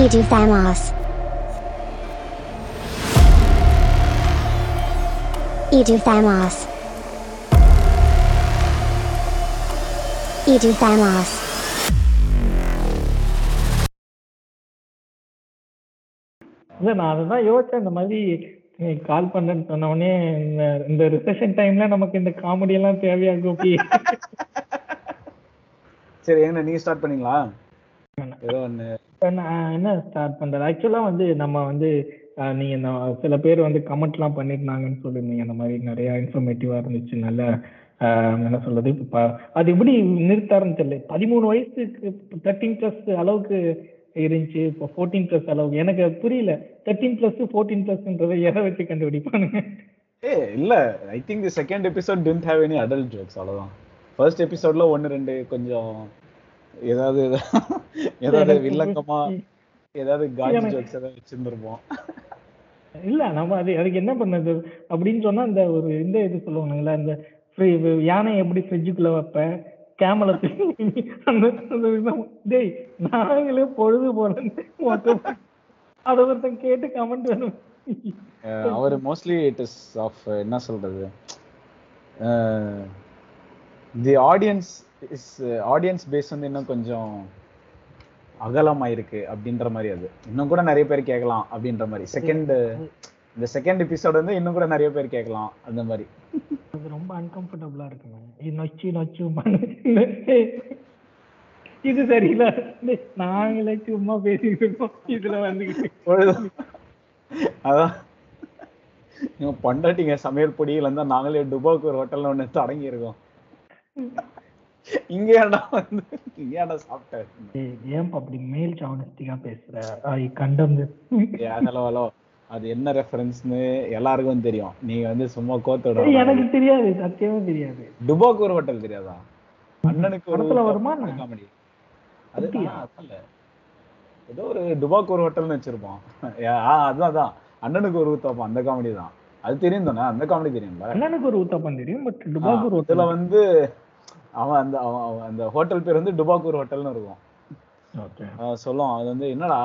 Edu Famos. Edu Famos. Edu Famos. இல்ல நான் அதுதான் யோசிச்சேன் இந்த மாதிரி நீ கால் பண்ணேன்னு சொன்ன உடனே இந்த இந்த ரிசெஷன் டைம்ல நமக்கு இந்த காமெடி எல்லாம் தேவையா கோபி சரி என்ன நீங்க ஸ்டார்ட் பண்ணீங்களா ஏதோ ஒண்ணு. நான் என்ன ஸ்டார்ட் பண்றது? ஆக்சுவலா வந்து நம்ம வந்து நீங்க சில பேர் வந்து கமெண்ட்லாம் பண்ணிருந்தாங்கன்னு சொல்லியிருந்தீங்க அந்த மாதிரி நிறைய இன்ஃபர்மேட்டிவா இருந்துச்சு. நல்ல அஹ், என்ன சொல்றது? அது எப்படி நிறுத்தாருன்னு தெரியல. பதிமூணு வயசுக்கு தேர்ட்டீன் பிளஸ் அளவுக்கு இருந்துச்சு. இப்போ ஃபோர்டீன் பிளஸ் அளவுக்கு. எனக்கு புரியல. தேர்ட்டீன் பிளஸ் ஃபோர்டீன் பிளஸ்ன்றதை எதை வச்சு கண்டுபிடிப்பானுங்க. ஏ இல்ல. I think the second episode didn't have any adult jokes அவ்வளவுதான். ஃபர்ஸ்ட் எபிசோட்ல ஒன்னு ரெண்டு கொஞ்சம் ஏதாவது ஏதாவது வில்லங்கமா ஏதாவது காஜி ஜோக்ஸ் ஏதாவது வச்சிருந்திருப்போம். இல்ல நம்ம அது அதுக்கு என்ன பண்ணது? அப்படின்னு சொன்னா இந்த ஒரு இந்த இது சொல்லுவாங்கல்ல இந்த ஃப்ரி- யானை எப்படி ஃப்ரிட்ஜுக்குள்ள வைப்ப? கேமல அந்த அந்த. டேய் நாங்களே பொழுது மொத்தமா அதை ஒருத்தன் கேட்டு கமெண்ட் வேணும் அவர் மோஸ்ட்லி இட் இஸ் ஆஃப் என்ன சொல்றது? The audience is audience base வந்து இன்னும் கொஞ்சம் அகலமாயிருக்கு அப்படின்ற மாதிரி அது. இன்னும் கூட நிறைய பேர் கேட்கலாம் அப்படின்ற மாதிரி. செகண்ட் இந்த செகண்ட் எபிசோட் வந்து இன்னும் கூட நிறைய பேர் கேட்கலாம் அந்த மாதிரி. அது ரொம்ப அன்கம்ஃபர்டபுளா இருக்குங்க. இது நொச்சு நொச்சு இது சரியில்லை. நாங்களே சும்மா பேசிட்டு இருக்கோம். இதுல வந்துக்கிட்டு பொழுது அதான். இவங்க பொண்டாட்டிங்க சமையல் பொடியில இருந்தா நாங்களே டுபாக்கு ஒரு ஹோட்டல்ல ஒண்ணு தொடங்கி இருக்கோம் இங்க ஏன்டா வந்து இங்க ஏன்டா சாப்பிட்ட ஏன்பா அப்படி மேல் சாவனிஸ்டிக்கா பேசுற? ஐ கண்டம் ஹலோ ஹலோ அது என்ன ரெஃபரன்ஸ்னு எல்லாருக்கும் தெரியும். நீங்க வந்து சும்மா கோத்தோட எனக்கு தெரியாது சத்தியமா தெரியாது. டுபாக்கு ஒரு ஹோட்டல் தெரியாதா? அண்ணனுக்கு ஒரு வருமா? காமெடி அது இல்ல ஏதோ ஒரு டுபாக்கு ஒரு ஹோட்டல்னு வச்சிருப்போம். ஆ அதான் அதான். அண்ணனுக்கு ஒரு ஊத்தாப்பம் அந்த காமெடி தான். அது தெரியும் தானே? அந்த காமெடி தெரியும்ல அண்ணனுக்கு ஒரு ஊத்தப்பம் தெரியும் பட் டுபாக்கூர் இதுல ஹோட்டல் வந்து அவன் அந்த அவன் அந்த ஹோட்டல் பேர் வந்து டுபாக்கூர் ஹோட்டல்னு இருக்கும். சொல்லுவான். அது வந்து என்னடா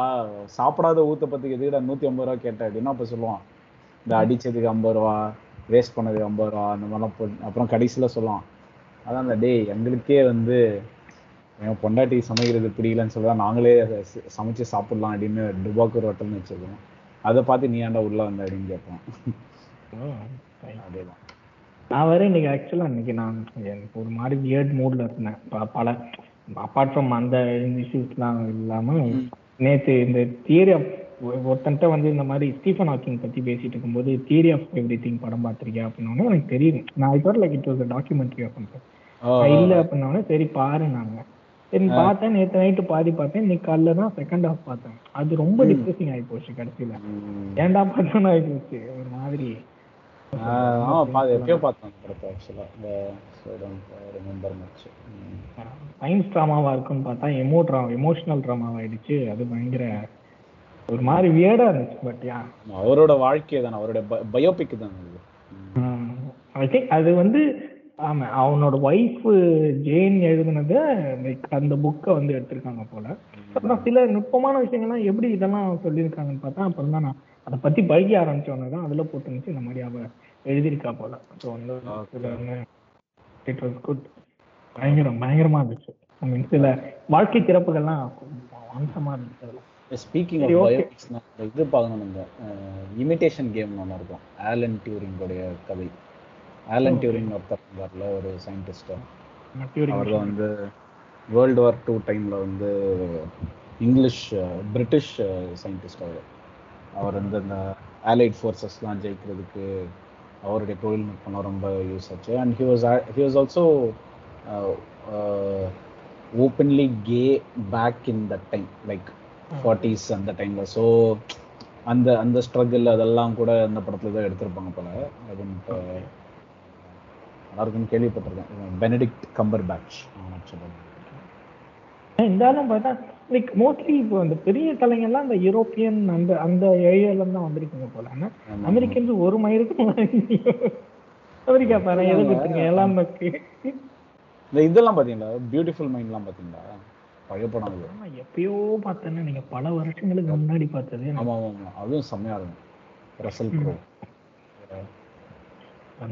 சாப்பிடாத ஊத்தப்பத்துக்கு எதுக்குடா நூத்தி ஐம்பது ரூபா கேட்ட அப்படின்னா அப்ப சொல்லுவான். இந்த அடிச்சதுக்கு ஐம்பது ரூபா வேஸ்ட் பண்ணதுக்கு ஐம்பது ரூபா அந்த மாதிரிலாம் போட்டு அப்புறம் கடைசியில சொல்லுவான். அதான் அந்த டேய் எங்களுக்கே வந்து என் பொண்டாட்டி சமைக்கிறது பிடிக்கலன்னு சொல்லி நாங்களே சமைச்சு சாப்பிடலாம் அப்படின்னு டுபாக்கூர் ஹோட்டல்னு வச்சிருக்கோம். அதை பார்த்து நீ ஏன்டா உள்ள வந்த? அப்படின்னு கேட்பான். அதேதான். நான் வேற இன்னைக்கு ஆக்சுவலா இன்னைக்கு நான் எனக்கு ஒரு மாதிரி வியர்ட் மூட்ல இருந்தேன். பல அப்பார்ட் ஃப்ரம் அந்த இஷ்யூஸ்லாம் இல்லாம நேத்து இந்த தியரி ஆஃப் ஒருத்தன்ட்ட வந்து இந்த மாதிரி ஸ்டீஃபன் ஹாக்கிங் பத்தி பேசிட்டு இருக்கும்போது தியரி ஆஃப் எவ்ரி திங் படம் பார்த்திருக்கியா அப்படின்னோடனே எனக்கு தெரியும் நான் இப்போ like it was documentary of இல்ல அப்படின்னோடனே சரி பாரு நாங்க. சரி பார்த்தேன் நேத்து நைட்டு பாதி பார்த்தேன் இன்னைக்கு காலைல தான் செகண்ட் ஹாஃப் பார்த்தேன். அது ரொம்ப டிப்ரெசிங் ஆகி போச்சு கடைசியில. ஏன்டா பார்த்தோன்னு ஆகி போச்சு ஒரு மாதிரி. ஆமா பா- எப்பயோ பார்த்தேன் ரிமெம்பர் மச் சயின்ஸ் ட்ராமாவா இருக்குன்னு பார்த்தா எமோ ட்ரா எமோஷனல் ட்ராமாவா ஆயிடுச்சு. அது பயங்கர ஒரு மாதிரி வியர்டா இருந்துச்சு பட் யா அவரோட வாழ்க்கை தானே அவரோட பயோபிக் தானே அது. ஐ திங்க் அது வந்து ஆமா அவனோட ஒய்ஃப் ஜேன் எழுதுனத லைக் அந்த புக்கை வந்து எடுத்திருக்காங்க போல. அப்புறம் சில நுட்பமான விஷயங்கள்லாம் எப்படி இதெல்லாம் சொல்லியிருக்காங்கன்னு பார்த்தா அப்புறம் தான் நான் அதை பத்தி படிக்க ஆரம்பிச்சோன்னே தான் அதுல போட்டுருந்துச்சு இந்த மாதிரி அவ எழுதியிருக்கா போல. ஸோ வந்து இட் வாஸ் குட் பயங்கரம் பயங்கரமா இருந்துச்சு. மீன் சில வாழ்க்கை திறப்புகள்லாம் அம்சமா இருந்துச்சு அதுல. Speaking of. பயோபிக்ஸ் இது பார்க்கணும் இந்த இமிடேஷன் கேம் ஒன்று இருக்கும். ஆலன் டியூரிங்கோடைய கதை. ஆலன் டியூரிங் ஒருத்தர் இருந்தார்ல ஒரு சயின்டிஸ்ட் அவர் வந்து வேர்ல்டு வார் டூ டைம்ல வந்து இங்கிலீஷ் பிரிட்டிஷ் சயின்டிஸ்ட் அவர். அவர் வந்து இந்த ஆலைட் ஃபோர்ஸஸ்லாம் ஜெயிக்கிறதுக்கு அவருடைய தொழில்நுட்பம் ரொம்ப யூஸ் ஆச்சு. And he was he was also openly gay back in the time like forties அந்த டைம்ல ஸோ அந்த அந்த ஸ்ட்ரகிள் அதெல்லாம் கூட அந்த படத்துல தான் எடுத்திருப்பாங்க போல. அது எல்லாருக்கும் கேள்விப்பட்டிருக்கேன். பெனடிக்ட் கம்பர் பேட்ச் இருந்தாலும் பார்த்தா லைக் மோஸ்ட்லி இப்போ அந்த பெரிய கலைஞர்லாம் அந்த யூரோப்பியன் அந்த அந்த ஏரியால தான் வந்திருக்குங்க போல. ஆனா அமெரிக்கன்ஸ் ஒரு மயிருக்கும் அமெரிக்கா பாரு எதை கொடுத்துருங்க எல்லாம் இந்த இதெல்லாம் பாத்தீங்களா? பியூட்டிஃபுல் மைண்ட்லாம் பாத்தீங்களா? பழைய படம் அது. எப்பயோ பார்த்தேன்னா நீங்க பல வருஷங்களுக்கு முன்னாடி பார்த்தது ஆமா ஆமா ஆமா. அதுவும் செம்மையா இருக்கும். ரசல் க்ரோ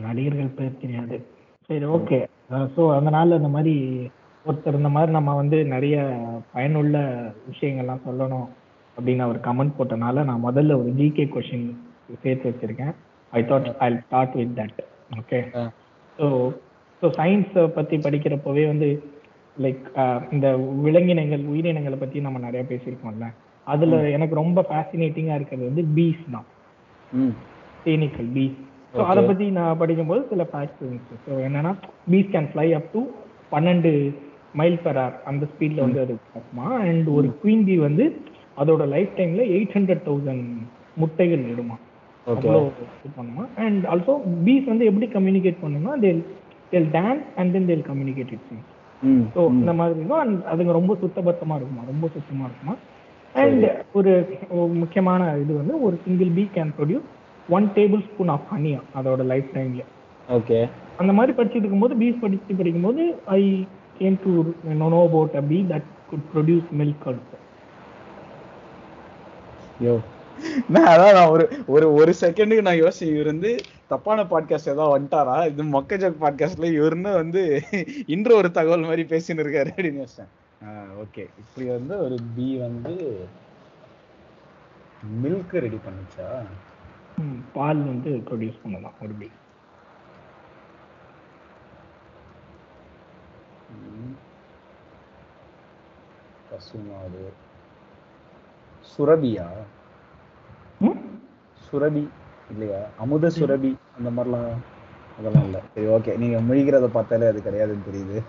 நடிகர்கள் பேர் தெரியாது. சரி ஓகே ஸோ அதனால இந்த மாதிரி ஒருத்தர் இந்த மாதிரி நம்ம வந்து நிறைய பயனுள்ள விஷயங்கள்லாம் சொல்லணும் அப்படின்னு அவர் கமெண்ட் போட்டனால நான் முதல்ல ஒரு ஜிகே கொஷின் சேர்த்து வச்சிருக்கேன். I thought I start with that okay. So so science பற்றி படிக்கிறப்பவே வந்து லைக் இந்த விலங்கினங்கள் உயிரினங்களை பற்றி நம்ம நிறைய பேசியிருக்கோம்ல. அதில் எனக்கு ரொம்ப ஃபேசினேட்டிங்காக இருக்கிறது வந்து பீஸ் தான். தேனீக்கள் பீஸ் ஸோ. அதை பற்றி நான் படிக்கும்போது சில ஃபேக்ட்ஸ் இருந்துச்சு. ஸோ என்னன்னா bees can fly up to பன்னெண்டு மைல் பெர் அந்த ஸ்பீடில் வந்து அது போகுமா? அண்ட் ஒரு குயின் பீ வந்து அதோட லைஃப் டைமில் எயிட் ஹண்ட்ரட் தௌசண்ட் முட்டைகள் இடுமா ஓகே. அவ்வளோ இது பண்ணுமா? அண்ட் ஆல்சோ பீஸ் வந்து எப்படி கம்யூனிகேட் பண்ணுமா தேல் தேல் டான்ஸ் அண்ட் தென் தேல் கம்யூனிகேட் இட் ம் ஸோ இந்த மாதிரி இருக்கும் அண்ட் அதுங்க ரொம்ப சுத்தபத்தமா இருக்குமா? ரொம்ப சுத்தமா இருக்குமா? அண்ட் ஒரு ஒரு முக்கியமான இது வந்து ஒரு single bee can produce one tablespoon of Haniya அதோட லைஃப் டைம்ல ஓகே. அந்த மாதிரி படிச்சுட்டு இருக்கும்போது பீஸ் படிச்சு படிக்கும்போது I came to know about a bee that could produce milk also yo நான் அதான் நான் ஒரு ஒரு ஒரு செகண்டுக்கு நான் யோசி இவர் வந்து தப்பான பாட்காஸ்ட் ஏதாவது வந்துட்டாரா? இது மொக்க ஜோக் பாட்காஸ்ட்ல இவருன்னு வந்து இன்று ஒரு தகவல் மாதிரி பேசின்னு இருக்காரு அப்படின்னு யோசிச்சேன். ஓகே இப்படி வந்து ஒரு பி வந்து மில்க் ரெடி பண்ணுச்சா? பால் வந்து ப்ரொடியூஸ் பண்ணலாம் ஒரு பீ பசுமாடு. சுரபியா? சுரபி இல்லையா? அமுத சுரபி அந்த மாதிரிலாம் அதெல்லாம் இல்லை. சரி ஓகே நீங்க முழிக்கிறத பார்த்தாலே அது கிடையாதுன்னு தெரியுது.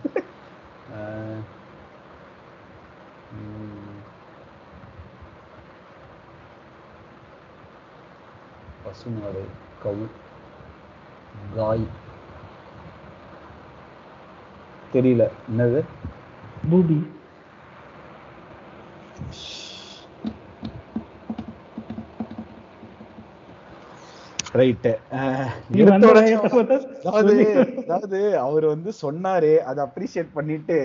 பசுமாடு கவு காய். தெரியல. என்னது? பூபி. ரைட்டு அதாவது அவர் வந்து சொன்னாரு அதை அப்ரிஷியேட் பண்ணிட்டு.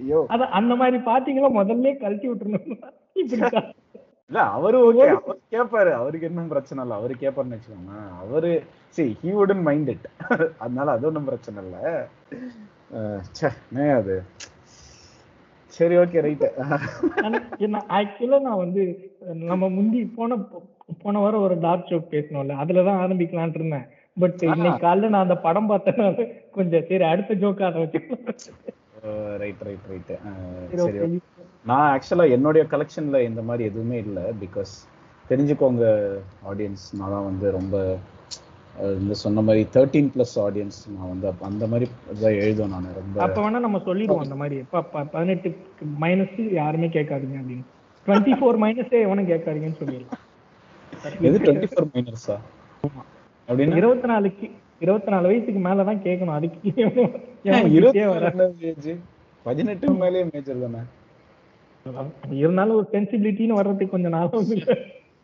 ஐயோ. அத அந்த மாதிரி பாத்தீங்களா? முதல்ல கழட்டி விட்டுருணும் இல்ல அவரு ஓகே அவர் கேட்பாரு அவருக்கு இன்னும் பிரச்சனை இல்ல. அவரு கேட்பாருன்னு வச்சுக்கோங்க அவரு சரி ஹி வுடன் மைண்ட் இட் அதனால அது ஒன்றும் பிரச்சனை இல்ல. என்ன அது? சரி ஓகே ரைட்டு ஆக்சுவலா நான் வந்து நம்ம முந்தி போன போன வாரம் ஒரு டார்க் ஜோக் பேசணும்ல அதுலதான் ஆரம்பிக்கலாம்னு இருந்தேன். பட் இன்னைக்கு காலைல நான் அந்த படம் பார்த்தனால கொஞ்சம் சரி அடுத்த ஜோக் அதை வச்சுக்கலாம் ரைட் ரைட் ரைட் சரி. நான் ஆக்சுவலா என்னுடைய கலெக்ஷன்ல இந்த மாதிரி எதுவுமே இல்லை பிகாஸ் தெரிஞ்சுக்கோங்க ஆடியன்ஸ் நான் தான் வந்து ரொம்ப இந்த சொன்ன மாதிரி தேர்ட்டீன் பிளஸ் ஆடியன்ஸ் நான் வந்து அந்த மாதிரி இதான் எழுதுவேன் நான். ரொம்ப அப்ப வேணா நம்ம சொல்லிடுவோம் அந்த மாதிரி. ப- ப- பதினெட்டு மைனஸ் யாருமே கேட்காதீங்க அப்படின்னு. டுவெண்ட்டி ஃபோர் மைனஸே எவனும் கேட்காதீங்கன்னு சொல்லிடலாம். எது டுவெண்ட்டி ஃபோர் மைனர்ஸா அப்படின்னா? இருபத்தி நாலுக்கு இருபத்தி நாலு வயசுக்கு மேலதான் கேட்கணும். அதுக்கு இருபத்தி நாலு பதினெட்டு மேலேயே மேஜர் தானே? இருந்தாலும் ஒரு சென்சிபிலிட்டின்னு வர்றதுக்கு கொஞ்சம் நாளும்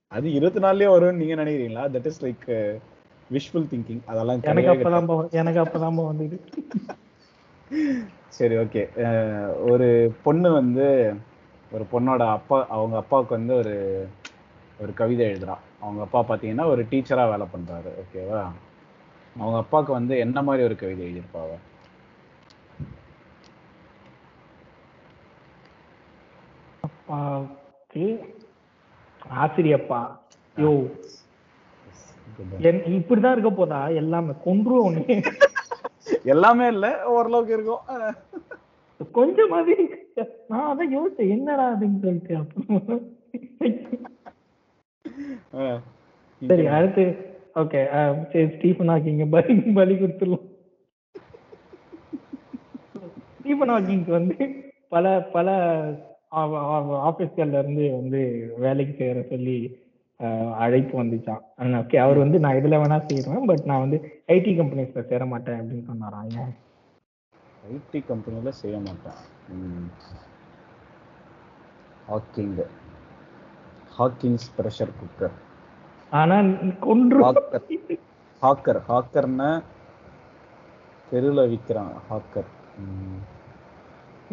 அது இருபத்தி நாலுலயே வரும்னு நீங்க நினைக்கிறீங்களா? That is like visual thinking அதெல்லாம் எனக்கு அப்பதான் எனக்கு அப்பதான் வந்தது. சரி ஓகே ஒரு பொண்ணு வந்து ஒரு பொண்ணோட அப்பா அவங்க அப்பாவுக்கு வந்து ஒரு ஒரு கவிதை எழுதுறான் அவங்க அப்பா பார்த்தீங்கன்னா ஒரு டீச்சரா வேலை பண்றாரு ஓகேவா அவங்க அப்பாவுக்கு வந்து என்ன மாதிரி ஒரு கவிதை எழுதியிருப்பாவ அப்பாவுக்கு ஆசிரியப்பா. யோ இப்படிதான் இருக்க போதா? எல்லாமே கொன்றுவோம் உன்னை. எல்லாமே இல்ல ஓரளவுக்கு இருக்கும். கொஞ்சம் மாதிரி நான் அதான் யோசிச்சேன் என்னடா அப்படின்னு. சொல்லிட்டு அப்புறம் சரி அடுத்து ஓகே சரி ஸ்டீஃபன் ஹாக்கிங்க பலி பலி கொடுத்துடலாம். ஸ்டீஃபன் ஹாக்கிங்க்கு வந்து பல பல ஆபீஸ்கள்ல இருந்து வந்து வேலைக்கு சேர சொல்லி அழைப்பு வந்துச்சான் ஓகே அவர் வந்து நான் இதுல வேணா செய்யறேன் பட் நான் வந்து ஐடி கம்பெனிஸ்ல சேர மாட்டேன் அப்படின்னு சொன்னாராம் ஏன்? ஐடி கம்பெனில செய்ய மாட்டேன். ஹாக்கிங் ஹாக்கிங்ஸ் ப்ரெஷர் குக்கர் ஆனா கொன்று ஹாக்கர் ஹாக்கர் ஹாக்கர்னா தெருவில் விற்கிறான் ஹாக்கர்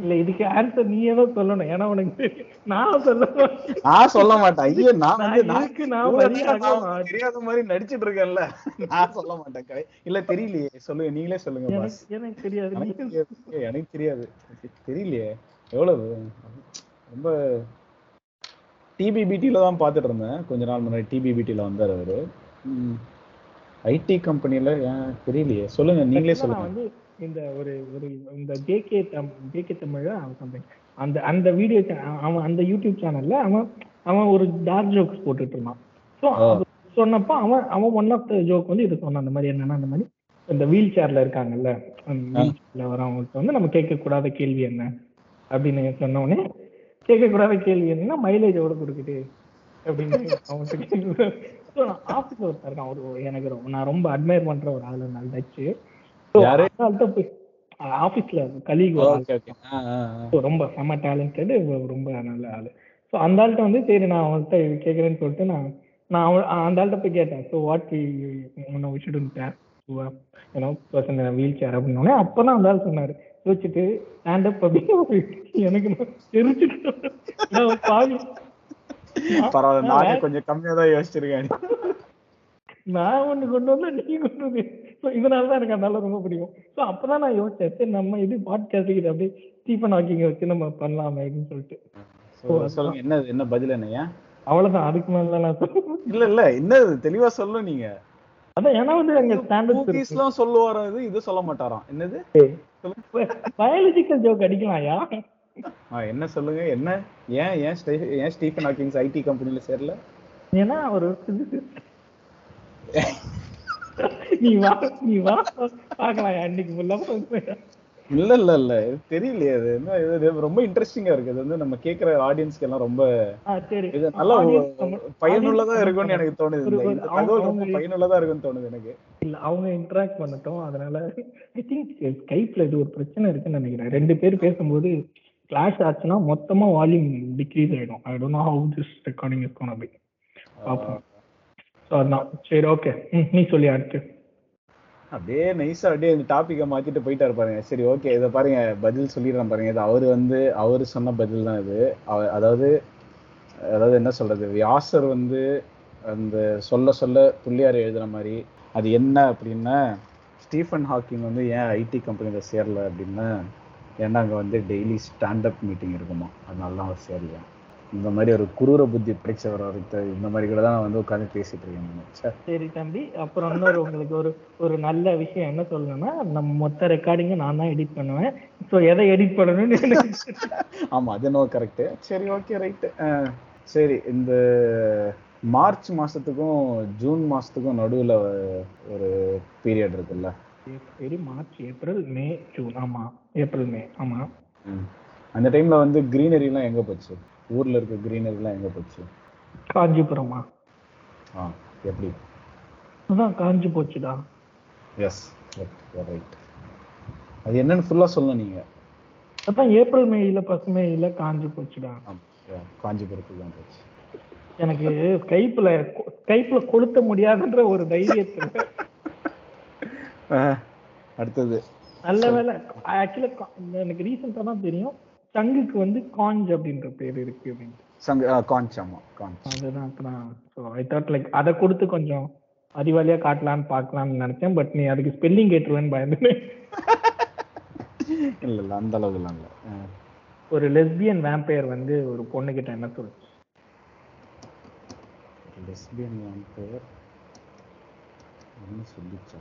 இல்ல இதுக்கு ஆன்சர் நீயே தான் சொல்லணும். ஏன்னா உனக்கு. நான் சொல்ல மாட்டேன். நான் சொல்ல மாட்டேன். ஐயோ நான் வந்து நான் இதுக்கு நான். தெரியாத மாதிரி நடிச்சிட்டு இருக்கேன்ல. நான் சொல்ல மாட்டேன் இல்ல தெரியலையே. சொல்லுங்க நீங்களே சொல்லுங்க எனக்கு தெரியாது. எனக்கு தெரியாது. தெரியலையே. எவ்வளவு? ரொம்ப டிபிபிடில தான் பார்த்துட்டு இருந்தேன். கொஞ்ச நாள் முன்னாடி டிபிபிடில வந்தார் அவரு. ஐடி கம்பெனில ஏன் தெரியலையே. சொல்லுங்க நீங்களே சொல்லுங்க. இந்த ஒரு ஒரு இந்த ஜேகே தம் ஜேகே தமிழ் சம்திங் அந்த அந்த வீடியோ அவன் அந்த யூடியூப் சேனல்ல அவன் அவன் ஒரு டார்க் ஜோக்ஸ் போட்டுட்டு இருந்தான். ஸோ சொன்னப்போ அவன் அவன் ஒன் ஆஃப் த ஜோக் வந்து இது சொன்னான். அந்த மாதிரி என்னன்னா அந்த மாதிரி இந்த வீல் சேர்ல இருக்காங்கல்ல வீல் சேர்ல வரவங்களுக்கு வந்து நம்ம கேட்கக்கூடாத கேள்வி என்ன? அப்படின்னு சொன்ன உடனே கேட்கக்கூடாத கேள்வி என்னன்னா மைலேஜ் எவ்வளவு கொடுக்குது? அப்படின்னு அவன்கிட்ட கேட்க ஸோ ஆஃபீஸில் ஒருத்தர் இருக்கான் ஒரு எனக்கு ரொம்ப- நான் ரொம்ப அட்மையர் பண்ற ஒரு ஆளு நான் டச்சு. யாரு? ஆஃபீஸ்ல கலீக் ரொம்ப செம்ம டேலண்டட் ரொம்ப நல்ல ஆளு. ஸோ அந்த ஆள்கிட்ட வந்து சரி நான் அவன்கிட்ட கேட்குறேன்னு சொல்லிட்டு நான் நான் அவன் அந்த ஆள்கிட்ட போய் கேட்டேன். ஸோ வாட் வி ஷுடன் ஏன்னோ பர்சன் வீல் சேர் அப்படின்னோடனே அப்போ தான் அந்த ஆள் சொன்னார். யோசிச்சுட்டு ஸ்டாண்ட் அப் அப்படின்னு எனக்கு நான் பாவி பரவாயில்ல நானே கொஞ்சம் கம்மியா தான் யோசிச்சிருக்கேன். நான் ஒண்ணு கொண்டு வந்தா நீ கொண்டு வந்து ஸோ இதனால தான் எனக்கு அதனால ரொம்ப பிடிக்கும். ஸோ அப்பதான் நான் யோசிச்சேன் சரி நம்ம இது பாட்காஸ்ட் இது அப்படியே ஸ்டீஃபன் ஹாக்கிங்க வச்சு நம்ம பண்ணலாமே அப்படின்னு சொல்லிட்டு. சொல்லுங்க என்ன என்ன பதில் என்ன ஏன் அவ்வளவுதான் அதுக்கு மேல நான் இல்ல இல்ல என்ன தெளிவா சொல்லணும் நீங்க. அதான் ஏன்னா வந்து அங்க ஸ்டாண்டர்ட்ஸ் மூவிஸ்லாம் சொல்லுவாராம் இது இது சொல்ல மாட்டாராம். என்னது? Biological joke அடிக்கலாம்யா. ஆ, என்ன சொல்லுங்க என்ன? ஏன் ஏன் ஏன் ஸ்டீஃபன் ஹாக்கிங்ஸ் ஐடி கம்பெனில சேரல? ஏன்னா ஒரு physicist. நீ வா நீ வா. பாக்கலாம் அன்னைக்கு ஃபுல்லா இல்ல இல்ல இல்ல. இது தெரியலையே அது என்ன இது ரொம்ப இன்ட்ரெஸ்டிங்கா இருக்கு. இது வந்து நம்ம கேக்குற ஆடியன்ஸ்க்கு எல்லாம் ரொம்ப இது நல்ல பயனுள்ளதா இருக்கும்னு எனக்கு தோணுது. இந்த- தகவல் ரொம்ப பயனுள்ளதா இருக்கும்னு தோணுது எனக்கு. இல்ல அவங்க இன்டராக்ட் பண்ணட்டும். அதனால ஐ திங்க் ஸ்கைப்ல இது ஒரு பிரச்சனை இருக்குன்னு நினைக்கிறேன். ரெண்டு பேர் பேசும்போது கிளாஷ் ஆச்சுன்னா மொத்தமா வால்யூம் டிக்ரீஸ் ஆயிடும். I don't know how this recording is gonna be பார்ப்போம். ஸோ அதான். சரி ஓகே நீ சொல்லி அடுத்து. அப்படியே நைஸா அப்படியே இந்த டாபிக்கை மாத்திட்டு போயிட்டாரு பாருங்க. சரி ஓகே இதை பாருங்க. பதில் சொல்லிடுறேன் பாருங்க. இது அவர் வந்து அவர் சொன்ன பதில் தான் இது. அவ- அதாவது அதாவது என்ன சொல்றது? வியாசர் வந்து அந்த சொல்ல சொல்ல புள்ளியார் எழுதுற மாதிரி அது என்ன அப்படின்னா ஸ்டீஃபன் ஹாக்கிங் வந்து ஏன் ஐடி கம்பெனியில் சேரல அப்படின்னா ஏன்னா அங்கே வந்து டெய்லி ஸ்டாண்டப் மீட்டிங் இருக்குமா. அதனால தான் அவர் சேரலையா இந்த மாதிரி ஒரு குரூர புத்தி பிடிச்சவர் ஒருத்தர் இந்த மாதிரி கூட தான் வந்து உட்காந்து பேசிட்டு இருக்கேன். சரி தம்பி அப்புறம் இன்னொரு உங்களுக்கு ஒரு ஒரு நல்ல விஷயம் என்ன சொல்லணும்னா நம்ம மொத்த ரெக்கார்டிங்கும் நான் தான் எடிட் பண்ணுவேன். ஸோ எதை எடிட் பண்ணணும்னு ஆமா அது நோ கரெக்ட் சரி ஓகே ரைட்டு சரி இந்த மார்ச் மாசத்துக்கும் ஜூன் மாசத்துக்கும் நடுவுல ஒரு பீரியட் இருக்குல்ல? சரி மார்ச் ஏப்ரல் மே ஜூன். ஆமா ஏப்ரல் மே. ஆமா. அந்த டைம்ல வந்து greenery எல்லாம் எங்க போச்சு? ஊர்ல இருக்க எல்லாம் எங்க போச்சு? காஞ்சிபுரமா? ஆ எப்படி? அதான் காஞ்சி போச்சுடா. எஸ் ரைட் அது என்னன்னு ஃபுல்லா சொல்லணும் நீங்க. அதான் ஏப்ரல் மேயில பசுமையில காஞ்சி போச்சுடா. காஞ்சிபுரத்துக்கு தான் போச்சு. எனக்கு ஸ்கைப்ல ஸ்கைப்ல கொளுத்த முடியாதுன்ற ஒரு தைரியத்துல. அடுத்தது. நல்ல வேலை. ஆக்சுவலா எனக்கு ரீசெண்டா தான் தெரியும். சங்குக்கு வந்து காஞ்ச் அப்படின்ற பேர் இருக்கு அப்படின்ட்டு சங்க ஆ, காஞ்ச் ஆமா காஞ்ச். அதுதான் அப்புறம் ஸோ ஐ தாட் லைக் அதை கொடுத்து கொஞ்சம் அறிவாளியா காட்டலான்னு பார்க்கலாம்னு நினைச்சேன் பட் நீ அதுக்கு ஸ்பெல்லிங் கேட்டுருவேன்னு பயந்துட்டேன். இல்ல இல்ல அந்த அளவுக்குலாம் இல்ல. ஒரு லெஸ்பியன் வேம்பையர் வந்து ஒரு பொண்ணு கிட்ட என்ன சொல்லுச்சு லெஸ்பியன் வாம்பயர் என்ன சொல்லிச்சா?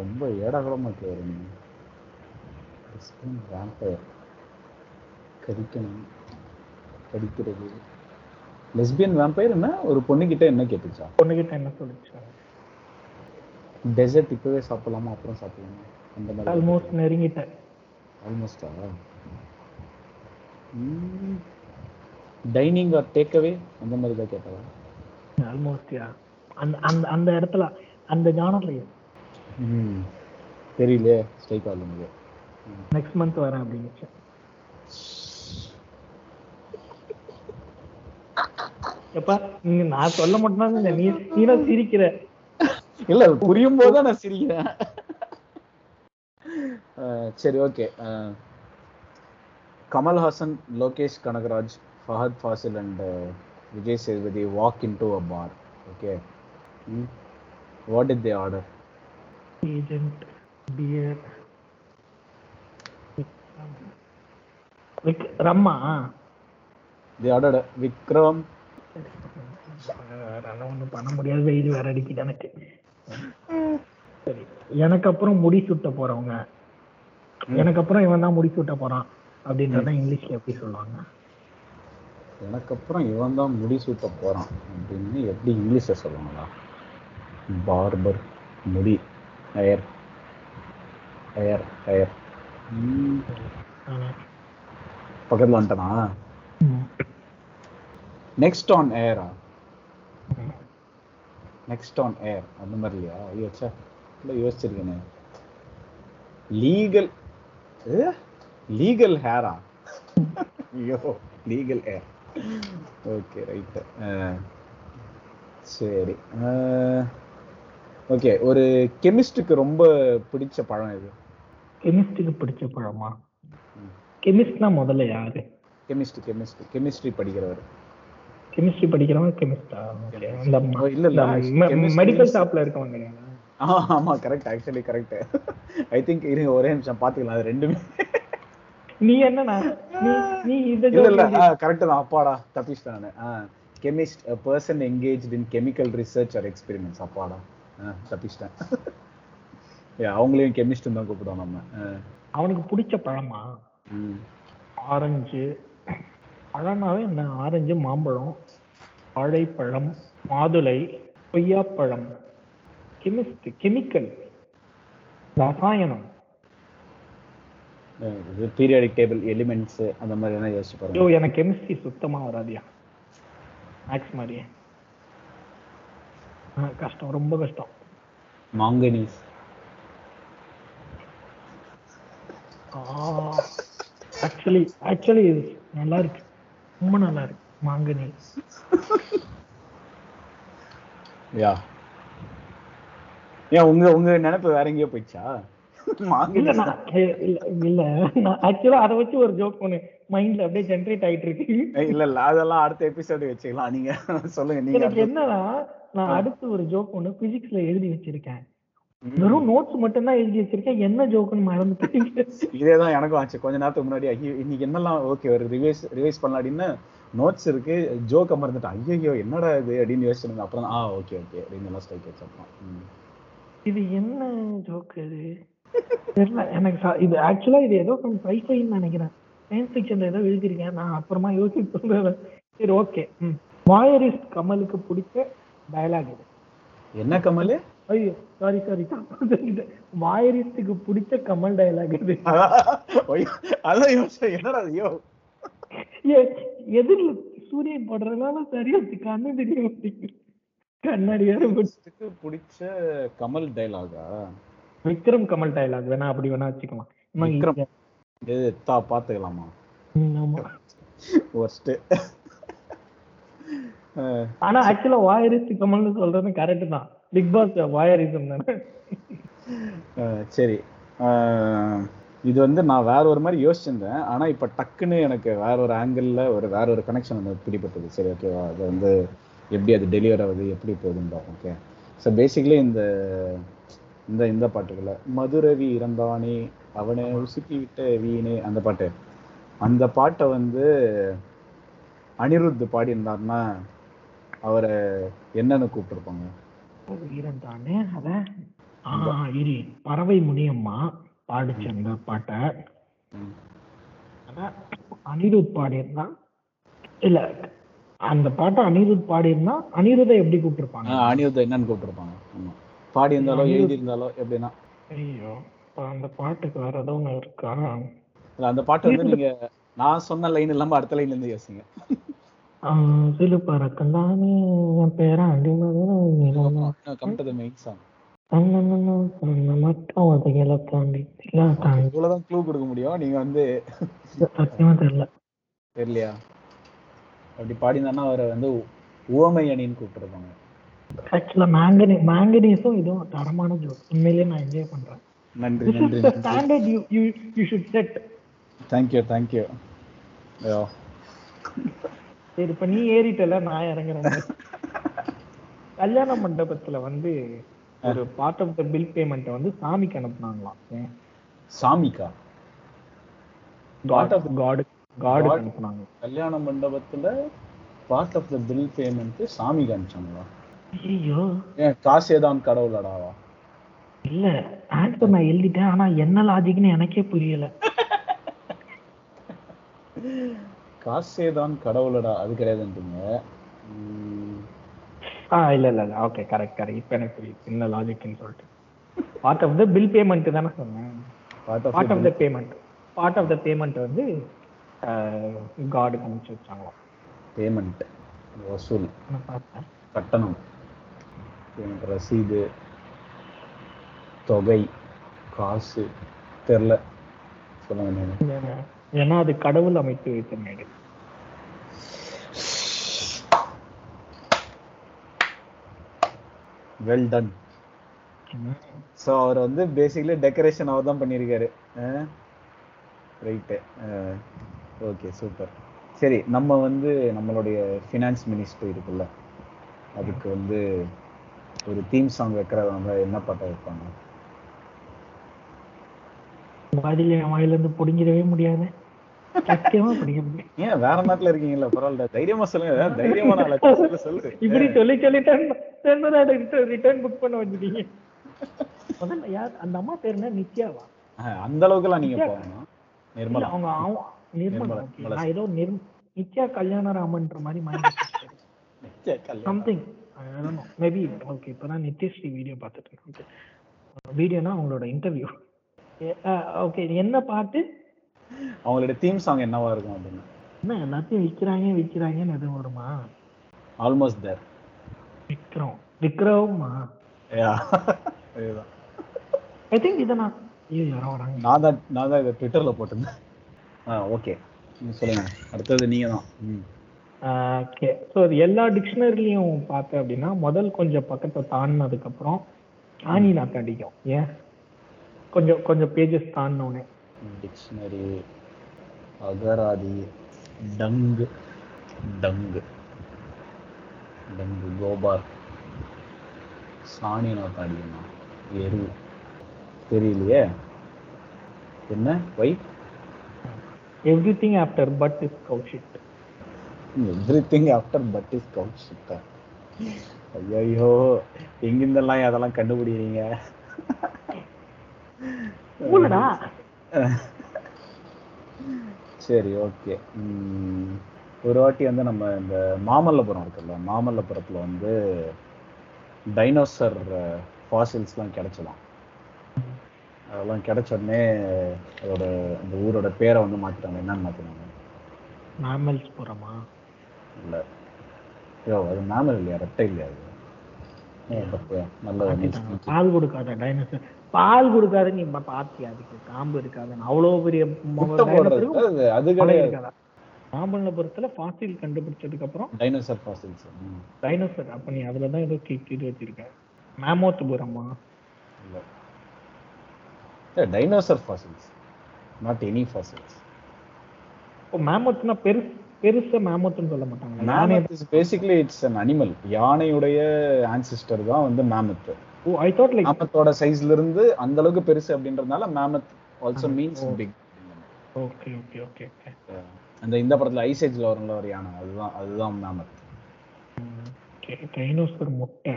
ரொம்ப ஏடாகலமா இருக்கு லெஸ்பியன் வாம்பயர் கடிக்கணும் கடிக்கிறது லெஸ்பியன் வாம்பயர் என்ன? ஒரு பொண்ணுகிட்ட என்ன கேட்டுச்சா? பொண்ணு கிட்ட என்ன சொல்லுச்சு? டெசர்ட் இப்பவே சாப்பிடலாமா? அப்புறம் சாப்பிடலாமா? அந்த மாதிரி ஆல்மோஸ்ட் நெருங்கிட்டேன். ஆல்மோஸ்டா டைனிங் ஆர் டேக்அவே அந்த மாதிரி தான் கேட்டவா ஆல்மோஸ்ட்யா அந்த அந்த அந்த இடத்துல அந்த ஜானர்ல ம். தெரியலையே ஸ்ட்ரைக் ஆகல எனக்கு நெக்ஸ்ட் மந்த் வரேன் அப்படின்னு எப்பா நீங்க நான் சொல்ல மட்டும் தான் நீ நீ தான் சிரிக்கிற. இல்ல புரியும் போது நான் சிரிக்கிறேன். சரி okay. Kamal Haasan Lokesh Kanagaraj Fahadh Faasil and Vijay Sethupathi walk in to a bar okay what it they order agent pier wick ரம்மா? They order Vikram. அதெல்லாம் ஒன்றும் பண்ண முடியாது வெயில் வேற அடிக்குது எனக்கு. சரி எனக்கு அப்புறம் முடி சுட்ட போறவங்க. எனக்கு அப்புறம் இவன் தான் முடி சுட்ட போறான் அப்படின்றத இங்கிலீஷ்ல எப்படி சொல்லுவாங்க? எனக்கு அப்புறம் இவன் தான் முடி சூட்ட போறான் அப்படின்னு எப்படி இங்கிலீஷ்ல சொல்லுவாங்களா? பார்பர் முடி. ஹயர் ஹயர் ஹயர் பக்கத்துல வந்துட்டனா நெக்ஸ்ட் ஆன் ஏரா நெக்ஸ்ட் ஆன் ஏர் அந்த மாதிரி இல்லையா? ஐயோ ச்சே. இல்லை யோசிச்சிருக்கேனே. லீகல் லீகல் ஹேரா ஐயோ லீகல் ஹேர் ஓகே ரைட்டு சரி. ஓகே ஒரு கெமிஸ்டுக்கு ரொம்ப பிடிச்ச பழம் இது கெமிஸ்ட்ரிக்கு பிடிச்ச பழமா? கெமிஸ்ட்னா முதல்ல யாரு? கெமிஸ்ட் கெமிஸ்ட் கெமிஸ்ட்ரி படிக்கிறவர். கெமிஸ்ட்ரி படிக்கிறவங்க கெமிஸ்டா? இல்ல, இல்ல, மெடிக்கல் ஷாப்ல இருக்கவங்க ஆமா correct actually correct I think இருங்க ஒரே நிமிஷம் பாத்துக்கலாம் அது ரெண்டுமே. நீ என்னண்ணா நீ நீ இந்த இல்ல இல்ல கரெக்ட் தான் அப்பாடா தப்பிச்சிட்டானு chemist person engage in chemical research or experiments அப்பாடா. தப்பிச்சிட்டேன். அவங்களையும் கெமிஸ்ட் தான் கூப்பிடுவோம் நம்ம. அவனுக்கு பிடிச்ச பழமா. ஆரஞ்சு. பழம்னாவே என்ன? ஆரஞ்சு மாம்பழம் வாழைப்பழம் மாதுளை கொய்யாப்பழம். கெமிஸ்ட் கெமிக்கல் ரசாயனம். பீரியாடிக் டேபிள் எலிமெண்ட்ஸ் அந்த மாதிரி எல்லாம் யோசிச்சு பாருங்க. ஐயோ எனக்கு கெமிஸ்ட்ரி சுத்தமா வராதியா. மேக்ஸ் மாதிரியே. கஷ்டம் ரொம்ப கஷ்டம். மாங்கனீஸ். ஆக்சுவலி ஆக்சுவலி இது நல்லா இருக்கு. ரொம்ப நல்லா இருக்கு. மாங்கனி யா. ஏன் உங்க உங்க நினைப்பு வேற எங்கேயோ போயிடுச்சா? இல்ல மாங்கனீஸ். ஆக்சுவலா அதை வச்சு ஒரு ஜோக் ஒண்ணு மைண்ட்ல அப்படியே ஜென்ரேட் ஆயிட்டு இருக்கு இல்ல இல்ல அதெல்லாம் அடுத்த எபிசோடு வச்சுக்கலாம். நீங்க சொல்லுங்க நீங்க எனக்கு என்னன்னா நான் அடுத்து ஒரு ஜோக் ஒண்ணு பிசிக்ஸ்ல எழுதி வச்சிருக்கேன். வெறும் நோட்ஸ் மட்டும் தான் எழுதி வச்சிருக்கேன். என்ன ஜோக்குன்னு மறந்துட்டீங்க இதேதான் எனக்கும் ஆச்சு. கொஞ்ச நேரத்துக்கு முன்னாடி ஐயோ இன்னைக்கு என்னெல்லாம் ஓகே ஒரு ரிவைஸ் ரிவைஸ் பண்ணலாம் அப்படின்னு நோட்ஸ் இருக்கு ஜோக்க மறந்துட்டேன். ஐயோ என்னடா இது அப்படின்னு யோசிச்சிருந்தேன். அப்புறம் ஆ ஓகே ஓகே அப்படின்னு எல்லாம் ஸ்ட்ரைக் வச்சு. இது என்ன ஜோக் இது? தெரியல. எனக்கு இது ஆக்சுவலா இது ஏதோ கொஞ்சம் சைஃபைன்னு நினைக்கிறேன். சயின்ஸ் ஃபிக்ஷன்ல ஏதோ எழுதிருக்கேன் நான் அப்புறமா யோசிச்சு சொல்றேன். சரி ஓகே ம். வாயரிஸ்ட் கமலுக்கு பிடிச்ச டயலாக் இது. என்ன கமல்? ஐயோ சாரி சாரி வாயரிஸ்டுக்கு பிடிச்ச கமல் டயலாக் இது. அதான் யோசிச்சேன். என்னடா? ஐயோ. ஏ, எதிரில் சூரியன் படுறதுனால சரியா கண்ணு தெரிய மாட்டேங்குது. கண்ணாடி. இதுக்கு பிடிச்ச கமல் டைலாகா விக்ரம் கமல் டயலாக் வேணா அப்படி வேணா வச்சுக்கலாம். தா பாத்துக்கலாமா? ஒர்ஸ்ட் ஆனா ஆக்சுவலா வாயரிஸ்ட் கமல்னு சொல்றது கரெக்ட் தான். பிக் பாஸ் வாயரிசம் தானே. சரி. இது வந்து நான் வேற ஒரு மாதிரி யோசிச்சிருந்தேன். ஆனா இப்ப டக்குன்னு எனக்கு வேற ஒரு ஆங்கிள் ஒரு வேற ஒரு கனெக்ஷன் வந்து பிடிபட்டது. சரி ஓகேவா அது வந்து எப்படி அது டெலிவர் ஆகுது எப்படி போகுதுன்னு ஓகே ஸோ பேசிக்கலி இந்த இந்த இந்த பாட்டுக்குள்ள மதுரவி இறந்தானே அவனை உசுக்கி விட்ட வீணே அந்த பாட்டு. அந்த பாட்டை வந்து அனிருத் பாடியிருந்தாருன்னா அவரை என்னன்னு கூப்பிட்டுருப்பாங்க? வீரன் தானே அத? இரு. பறவை முனியம்மா பாடிச்சு அந்த பாட்டை. அனிருத் பாடியிருந்தா இல்ல அந்த பாட்டை அனிருத் பாடியிருந்தா அனிருத்தை எப்படி கூப்பிட்டுருப்பாங்க? அனிருத் என்னன்னு கூப்பிட்டுருப்பாங்க. பாடி இருந்தாலோ எழுதி இருந்தாலோ எப்படின்னா. ஐயோ. அந்த பாட்டுக்கு வேற ஏதோ ஒண்ணு இருக்கா? இல்ல, அந்த பாட்டு வந்து நீங்க நான் சொன்ன லைன் இல்லாம அடுத்த லைன்ல இருந்து யோசிங்க. சிலு பறக்கம் தானே என் பேரா மட்டும் தாண்டி தாண்டி இவ்வளவுதான் க்ளூ கொடுக்க முடியும். நீங்க வந்து சத்தியமா தெரியல. தெரியலையா? அப்படி பாடினான்னா அவரை வந்து உவமை அணின்னு கூப்பிட்டுருப்பாங்க. ஆக்சுவலா மேங்கனி மேங்கனீஸும் இதுவும் தரமான ஜோக் உண்மையிலேயே நான் என்ஜாய் பண்றேன். நன்றி நன்றி standard you you you should set thank you thank you ஐயோ சரி இப்ப நீ ஏறிட்டல நான் இறங்குறேன். கல்யாண மண்டபத்துல வந்து ஒரு part of the bill payment வந்து சாமிக்கு அனுப்புனாங்களாம். சாமிக்கா? God of god god. அனுப்புனாங்க. கல்யாண மண்டபத்துல part of the bill payment சாமி காமிச்சாங்களா ஐயோ ஏன் காசு ஏதான் கடவுளடாவா? இல்ல ஆன்சர் நான் எழுதிட்டேன் ஆனா என்ன லாஜிக்னு எனக்கே புரியல. காசே தான் கடவுளடா அது கிடையாதுன்றீங்க? ஆ இல்ல இல்ல இல்ல. ஓகே கரெக்ட் கரெக்ட் இப்ப எனக்கு புரியுது. என்ன லாஜிக்னு சொல்லிட்டு. Part of the bill payment தானே சொன்னேன். Part of the payment part of the payment வந்து காடுக்கு அனுப்பிச்சு வச்சாங்களாம் பேமெண்ட் வசூல். கட்டணம். எனக்கு ரசீது தொகை காசு தெரில. சொல்லுங்க ஏன்னா அது கடவுள் அமைத்து வைத்த மேடு வெல் டன் ஸோ அவர் வந்து பேசிக்கலி டெக்கரேஷன் அவர் தான் பண்ணியிருக்காரு. ரைட்டு ஓகே சூப்பர் சரி நம்ம வந்து நம்மளுடைய ஃபினான்ஸ் மினிஸ்டர் இருக்குல்ல. அதுக்கு வந்து ஒரு தீம் சாங் வைக்கிறவங்க என்ன பாட்டை வைப்பாங்க? பதில் என் வாயில இருந்து பிடிங்கிடவே முடியாது. சத்தியமா பிடிக்க முடியும் ஏன் வேற நாட்டுல இருக்கீங்கல்ல? பரவாயில்ல. தைரியமா சொல்லுங்க. தைரியமான ஆளா சொல்லு, சொல்லு இப்படி சொல்லி சொல்லிட்டு ரிட்டர்ன் புக் பண்ண வச்சுட்டீங்க முதல்ல யார் அந்த அம்மா பேர் என்ன? நித்யாவா? அந்த அளவுக்குலாம் நீங்க போகணும். நிர்மலா. அவங்க நிர்மலா. நான் ஏதோ நிர் நித்யா கல்யாணராமன்ற மாதிரி மைண்ட் சம்திங் மேபி ஓகே இப்பதான் நித்யஸ்ரீ வீடியோ பார்த்துட்டு இருக்கேன். வீடியோனா அவங்களோட இன்டர்வியூ ஓகே என்ன பாட்டு? அவங்களுடைய தீம் சாங் என்னவா இருக்கும் அப்படின்னு. என்ன எல்லாத்தையும் விக்கிறாங்க விக்கிறாங்கன்னு எதுவும் வருமா? ஆல்மோஸ்ட் தேர் விக்ரம் விக்ரமா அதுதான் ஐ திங்க் இதை நான் ஐயோ யாரோ வராங்க. நான் தான் நான் தான் இதை ட்விட்டர்ல போட்டிருந்தேன். ஆ ஓகே சொல்லுங்க. அடுத்தது நீங்க தான். ம். ஓகே ஸோ அது எல்லா டிக்ஷனரிலையும் பார்த்தேன் அப்படின்னா முதல் கொஞ்சம் பக்கத்தை தாண்டினதுக்கப்புறம் நாக்கு அடிக்கும். ஏன்? கொஞ்சம் கொஞ்சம் பேஜஸ் தாண்டினோடனே டிக்ஷனரி அகராதி டங்கு டங்கு டங்கு கோபார் சாணிநாத் அடிக்கணா எரு. தெரியலையே? என்ன? Why everything after but is Kaushik everything after but is gout ஐயோ எங்கிருந்தெல்லாம் அதெல்லாம் கண்டுபிடிக்கிறீங்க? ஊழடா சரி ஓகே ஒரு வாட்டி வந்து நம்ம இந்த மாமல்லபுரம் இருக்குல்ல மாமல்லபுரத்துல வந்து டைனோசர் ஃபாசில்ஸ்லாம் கிடைச்சலாம் அதெல்லாம் கிடைச்ச உடனே அதோட அந்த ஊரோட பேரை வந்து மாத்திட்டாங்க. என்னன்னு மாத்தினாங்க? நார்மல்ஸ் போகிறோமா இல்ல. ஐயோ அது மேமல் இல்லையா? ரெட்டை இல்லையா அது. நல்ல. பால் கொடுக்காத டைனோசர் பால் கொடுக்காத நீ பா- பாத்தியா? அதுக்கு காம்பு இருக்காது அவ்வளோ பெரிய அது கிடையாது. மாமல்லபுரத்துல ஃபாசில் கண்டுபிடிச்சதுக்கு அப்புறம் டைனோசர் ஃபாசில்ஸ் டைனோசர் அப்ப நீ அதுல தான் ஏதோ கிக் இது வச்சிருக்க. மேமோத்துபுரமா இல்ல. Dinosaur fossils not any fossils இப்போ மேமோத்னா பெருசு பெருசா மேமோத்னு சொல்ல மாட்டாங்க mammoth basically it's an animal யானையுடைய ancestor தான் வந்து மேமத் ஓ ஐ தாட் லைக் மேமத்தோட சைஸ்ல இருந்து அந்த அளவுக்கு பெருசு அப்படின்றதுனால mammoth also means big okay okay okay அந்த இந்த படத்துல ஐசேஜ்ல வரும்ல ஒரு யானை அதுதான் அதுதான் மேமத் டைனோசர் முட்டை.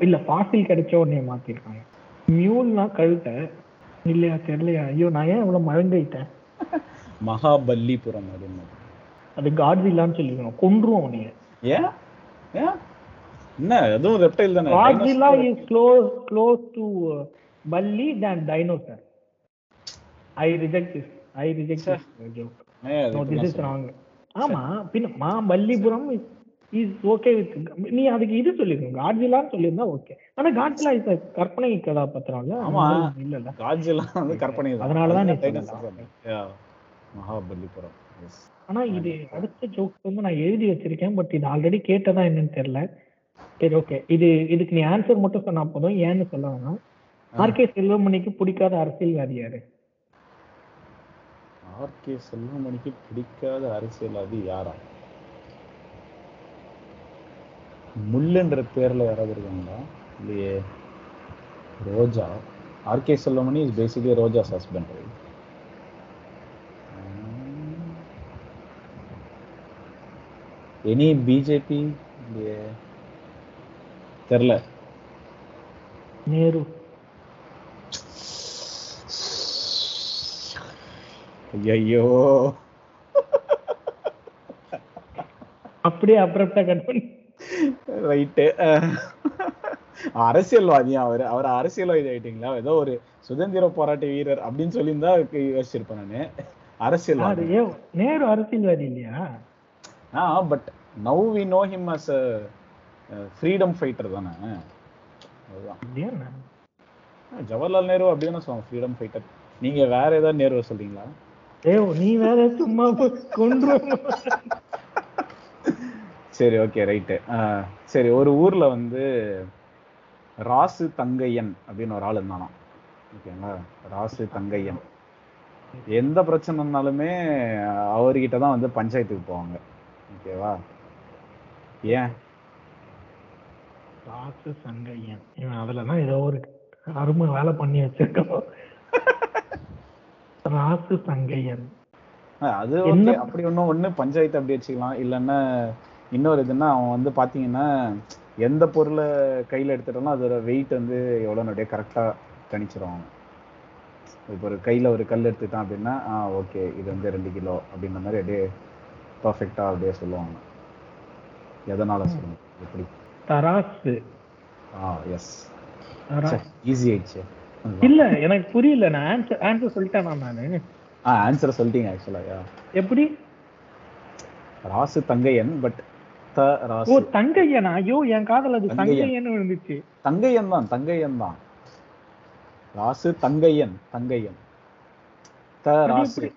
இல்ல ஃபாசில் கிடைச்ச உடனே மாத்திருக்காங்க. மியூல்னா கழுத்தை இல்லையா தெரியலையா? ஐயோ நான் ஏன் இவ்வளவு மழங்கைட்டேன் மகாபல்லிபுரம் அப்படின்னு அது காட்ஸில்லான்னு சொல்லிக்கணும். கொன்றுவோம் உன்னைய ஏன்? ஏன்? என்ன? அதுவும் ரெப்டைல் தானே. Godzilla is close close to பல்லி than dinosaur I reject this I reject this joke no this is wrong ஆமா பின்ன மா பல்லிபுரம் இஸ் ஓகே வித் நீ அதுக்கு இது சொல்லிருக்கணும் காட்ஸில்லான்னு சொல்லியிருந்தா ஓகே ஆனா காட்ஸிலா இஸ் கற்பனை கதாபாத்திரம் இல்ல ஆமா. இல்ல இல்ல காட்ஜெல்லாம் வந்து கற்பனை தான். நீ சொல்லலாம். தான். Yeah. மகாபலிபுரம். ஆனா இது அடுத்த ஜோக் வந்து நான் எழுதி வச்சிருக்கேன் பட் இது ஆல்ரெடி கேட்டதா என்னன்னு தெரியல. சரி ஓகே இது இதுக்கு நீ ஆன்சர் மட்டும் சொன்னா போதும். ஏன்னு சொல்ல வேணாம். ஆர்கே செல்வமணிக்கு பிடிக்காத அரசியல்வாதி யாரு? ஆர்கே செல்வமணிக்கு பிடிக்காத அரசியல்வாதி யாரா? முள்ளுன்ற பேர்ல யாராவது இருக்காங்களா? இல்லையே. Roja. RK Selvamani is basically Roja's husband any BJP இல்லையே. தெரில நேரு. ஐயோ அப்படியே அப்புறம்தான் கட் பண்ணி. ரைட்டு அரசியல்வாதியா அவர்? அவர் அரசியல்வாதி ஆயிட்டீங்களா? ஏதோ ஒரு சுதந்திர போராட்ட வீரர் அப்படின்னு சொல்லியிருந்தா யோசிச்சிருப்பேன் நானு? அரசியல்வாதி. நேரு அரசியல்வாதி இல்லையா? ஆ but now we know him as freedom fighter தானே? அதுதான். அப்படியா? ஜவஹர்லால் நேரு அப்படி தானே சொல்லுவாங்க ஃப்ரீடம் ஃபைட்டர் நீங்க வேற ஏதாவது நேரு சொல்றீங்களா? ஏய் நீ வேற சும்மா கொண்டு சரி ஓகே ரைட்டு சரி ஒரு ஊர்ல வந்து ராசு தங்கையன் அப்படின்னு ஒரு ஆள் இருந்தானா? ஓகேங்களா ராசு தங்கையன். எந்த பிரச்சனைனாலுமே அவர்கிட்ட தான் வந்து பஞ்சாயத்துக்கு போவாங்க. ஓகேவா ஏன்? ராசு சங்கையன். இவன் அதுலதான் ஏதோ ஒரு அருமை வேலை பண்ணி வச்சிருக்கோம் ராசு சங்கையன். அது? ஓகே அப்படி ஒன்றும் ஒன்று பஞ்சாயத்து அப்படி வச்சுக்கலாம். இல்லைன்னா இன்னொரு இதுன்னா அவன் வந்து பார்த்தீங்கன்னா எந்த பொருளை கையில் எடுத்துட்டாலும் அதோட வெயிட் வந்து எவ்வளோ அப்படியே கரெக்டாக கணிச்சிருவான் இப்போ ஒரு கையில் ஒரு கல் எடுத்துட்டான் அப்படின்னா ஆ ஓகே இது வந்து ரெண்டு கிலோ அப்படின்ற மாதிரி அப்படியே பர்ஃபெக்டாக அப்படியே சொல்லுவாங்க. எதனால சொல்லுங்க? எப்படி? தராசு. ஆ எஸ் தராசு ஈஸி ஆயிடுச்சு. இல்ல எனக்கு புரியல நான் ஆன்சர் ஆன்சர் சொல்லிட்டேனா நானு? ஆ ஆன்சரை சொல்லிட்டீங்க ஆக்சுவலாக எப்படி? Rasu Thangaiyan but the oh Rasu தங்கையனா? ஐயோ என் காதல அது தங்கையன். விழுந்துச்சு. தங்கையன் தான் தங்கையன் தான். ராசு தங்கையன் தங்கையன். த ராசு எப்படி?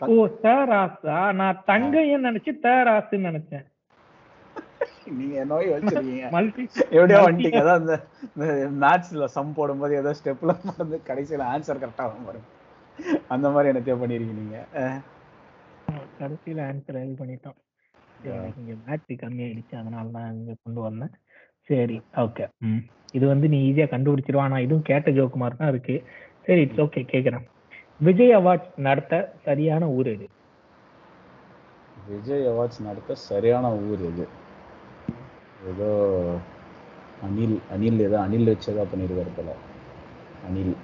ஓ தராசா? நான் தங்கையன்னு நினைச்சு தராசுன்னு நினைச்சேன். நீங்க என்ன யோசிச்சிருக்கீங்க. மல்டி எப்படியோ வந்துட்டீங்க அதான் இந்த மேத்ஸ்ல சம் போடும்போது ஏதோ ஸ்டெப்ல மறந்து கடைசியில ஆன்சர் கரெக்டா வரும் அந்த மாதிரி என்னத்தையோ பண்ணிருக்கீங்க நீங்க. கடைசியில ஆன்சர் இது பண்ணிட்டோம். எனக்கு இங்க பேட்டரி கம்மியாயிடுச்சு அதனால தான் இங்க கொண்டு வந்தேன். சரி ஓகே இது வந்து நீ ஈஸியா கண்டுபிடிச்சிருவா. ஆனா இதுவும் கேட்ட ஜோக்கு மாதிரி தான் இருக்கு. சரி இட்ஸ் ஓகே கேக்குறேன். விஜய் அவார்ட்ஸ் நடத்த சரியான ஊர் எது? விஜய் அவார்ட்ஸ் நடத்த சரியான ஊர் இது ஏதோ அனில் அனில் ஏதோ அனில் வச்சதா பண்ணியிருக்காரு போல. அனில்.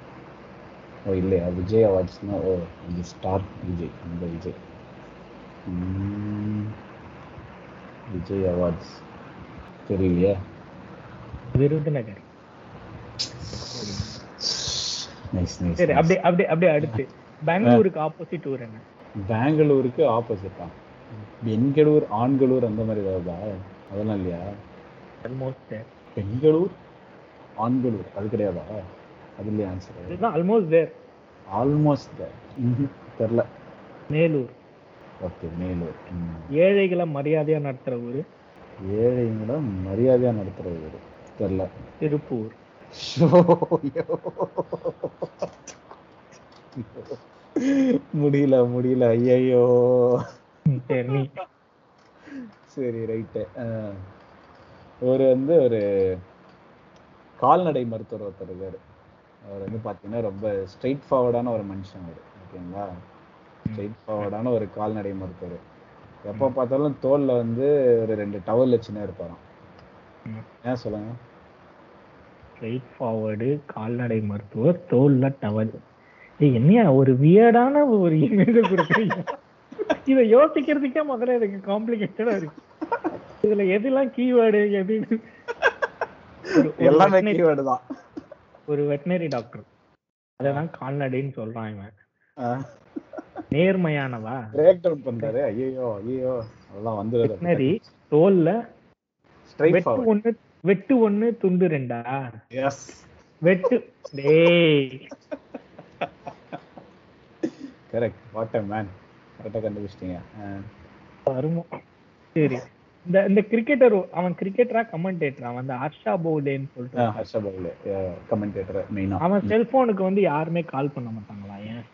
ஓ இல்லையா? விஜய் அவார்ட்ஸ்னா ஓ இது ஸ்டார் விஜய் அந்த விஜய். விஜய் அவார்ட்ஸ் தெரியலையே. விருதுநகர். நைஸ் நைஸ் சரி அப்படியே அப்படியே அப்படியே அடுத்து. பெங்களூருக்கு ஆப்போசிட் ஊர் என்ன? பெங்களூருக்கு ஆப்போசிட்டா பெங்களூர் ஆண்களூர் அந்த மாதிரி ஏதாவதா அதெல்லாம் இல்லையா? ஆல்மோஸ்ட் பெங்களூர் ஆண்களூர் அது கிடையாதா? அது இல்லையா ஆன்சர் ஆல்மோஸ்ட் தேர் ஆல்மோஸ்ட் தெரில மேலூர். ஓகே மேலூர். ஏழைகளை மரியாதையா நடத்துற ஊரு. ஏழைங்கள மரியாதையா நடத்துற ஊர். தெரில திருப்பூர். முடியல முடியல. ஐயையோ. ம், சரி ரைட்டு ஒரு வந்து ஒரு கால்நடை மருத்துவர் ஒருத்தர் இருக்காரு. அவர் வந்து பார்த்தீங்கன்னா ரொம்ப ஸ்ட்ரெயிட் ஃபார்வர்டான ஒரு மனுஷன் அவர். ஓகேங்களா? ஸ்ட்ரெயிட் ஃபார்வர்டான ஒரு கால்நடை மருத்துவர். எப்போ பார்த்தாலும் தோல்ல வந்து ஒரு ரெண்டு டவல் வச்சுன்னே இருப்பாராம். ஏன் சொல்லுங்க? ஸ்ட்ரைட் ஃபார்வர்டு கால்நடை மருத்துவர் தோல்ல டவல் என்னையா ஒரு வியர்டான ஒரு இமேஜ் கொடுக்குறீங்க? இதை யோசிக்கிறதுக்கே முதல்ல எனக்கு காம்ப்ளிகேட்டடா இருக்கு. இதுல எதெல்லாம் கீவேர்டு எது ஒரு- ஒரு எல்லாமே கீவேர்டு தான். ஒரு வெட்டினரி டாக்டர் அதான் கால்நடைன்னு சொல்றான் இவன். நேர்மையானவா? பிரேக் டவுன் பண்றாரு. ஐயோ ஐயோ அதெல்லாம் வந்துடுது. வெட்டினரி தோல்ல ஸ்ட்ரைட் ஒண்ணு வெட்டு ஒண்ணு துண்டு ரெண்டா? எஸ் வெட்டு டேய். கரெக்ட் வாட் அ மேன் கரெக்டாக கண்டுபிடிச்சிட்டீங்க. வருமோ சரி. இந்த இந்த கிரிக்கெட்டர் அவன் கிரிக்கெட்டரா கமெண்டேட்டர் அவன் அந்த ஹர்ஷா போலேன்னு சொல்லிட்டு ஹர்ஷா பவுலே. கமெண்டேட்டர் மெயினா அவன் செல்போனுக்கு வந்து யாருமே கால் பண்ண மாட்டாங்களா ஏன்?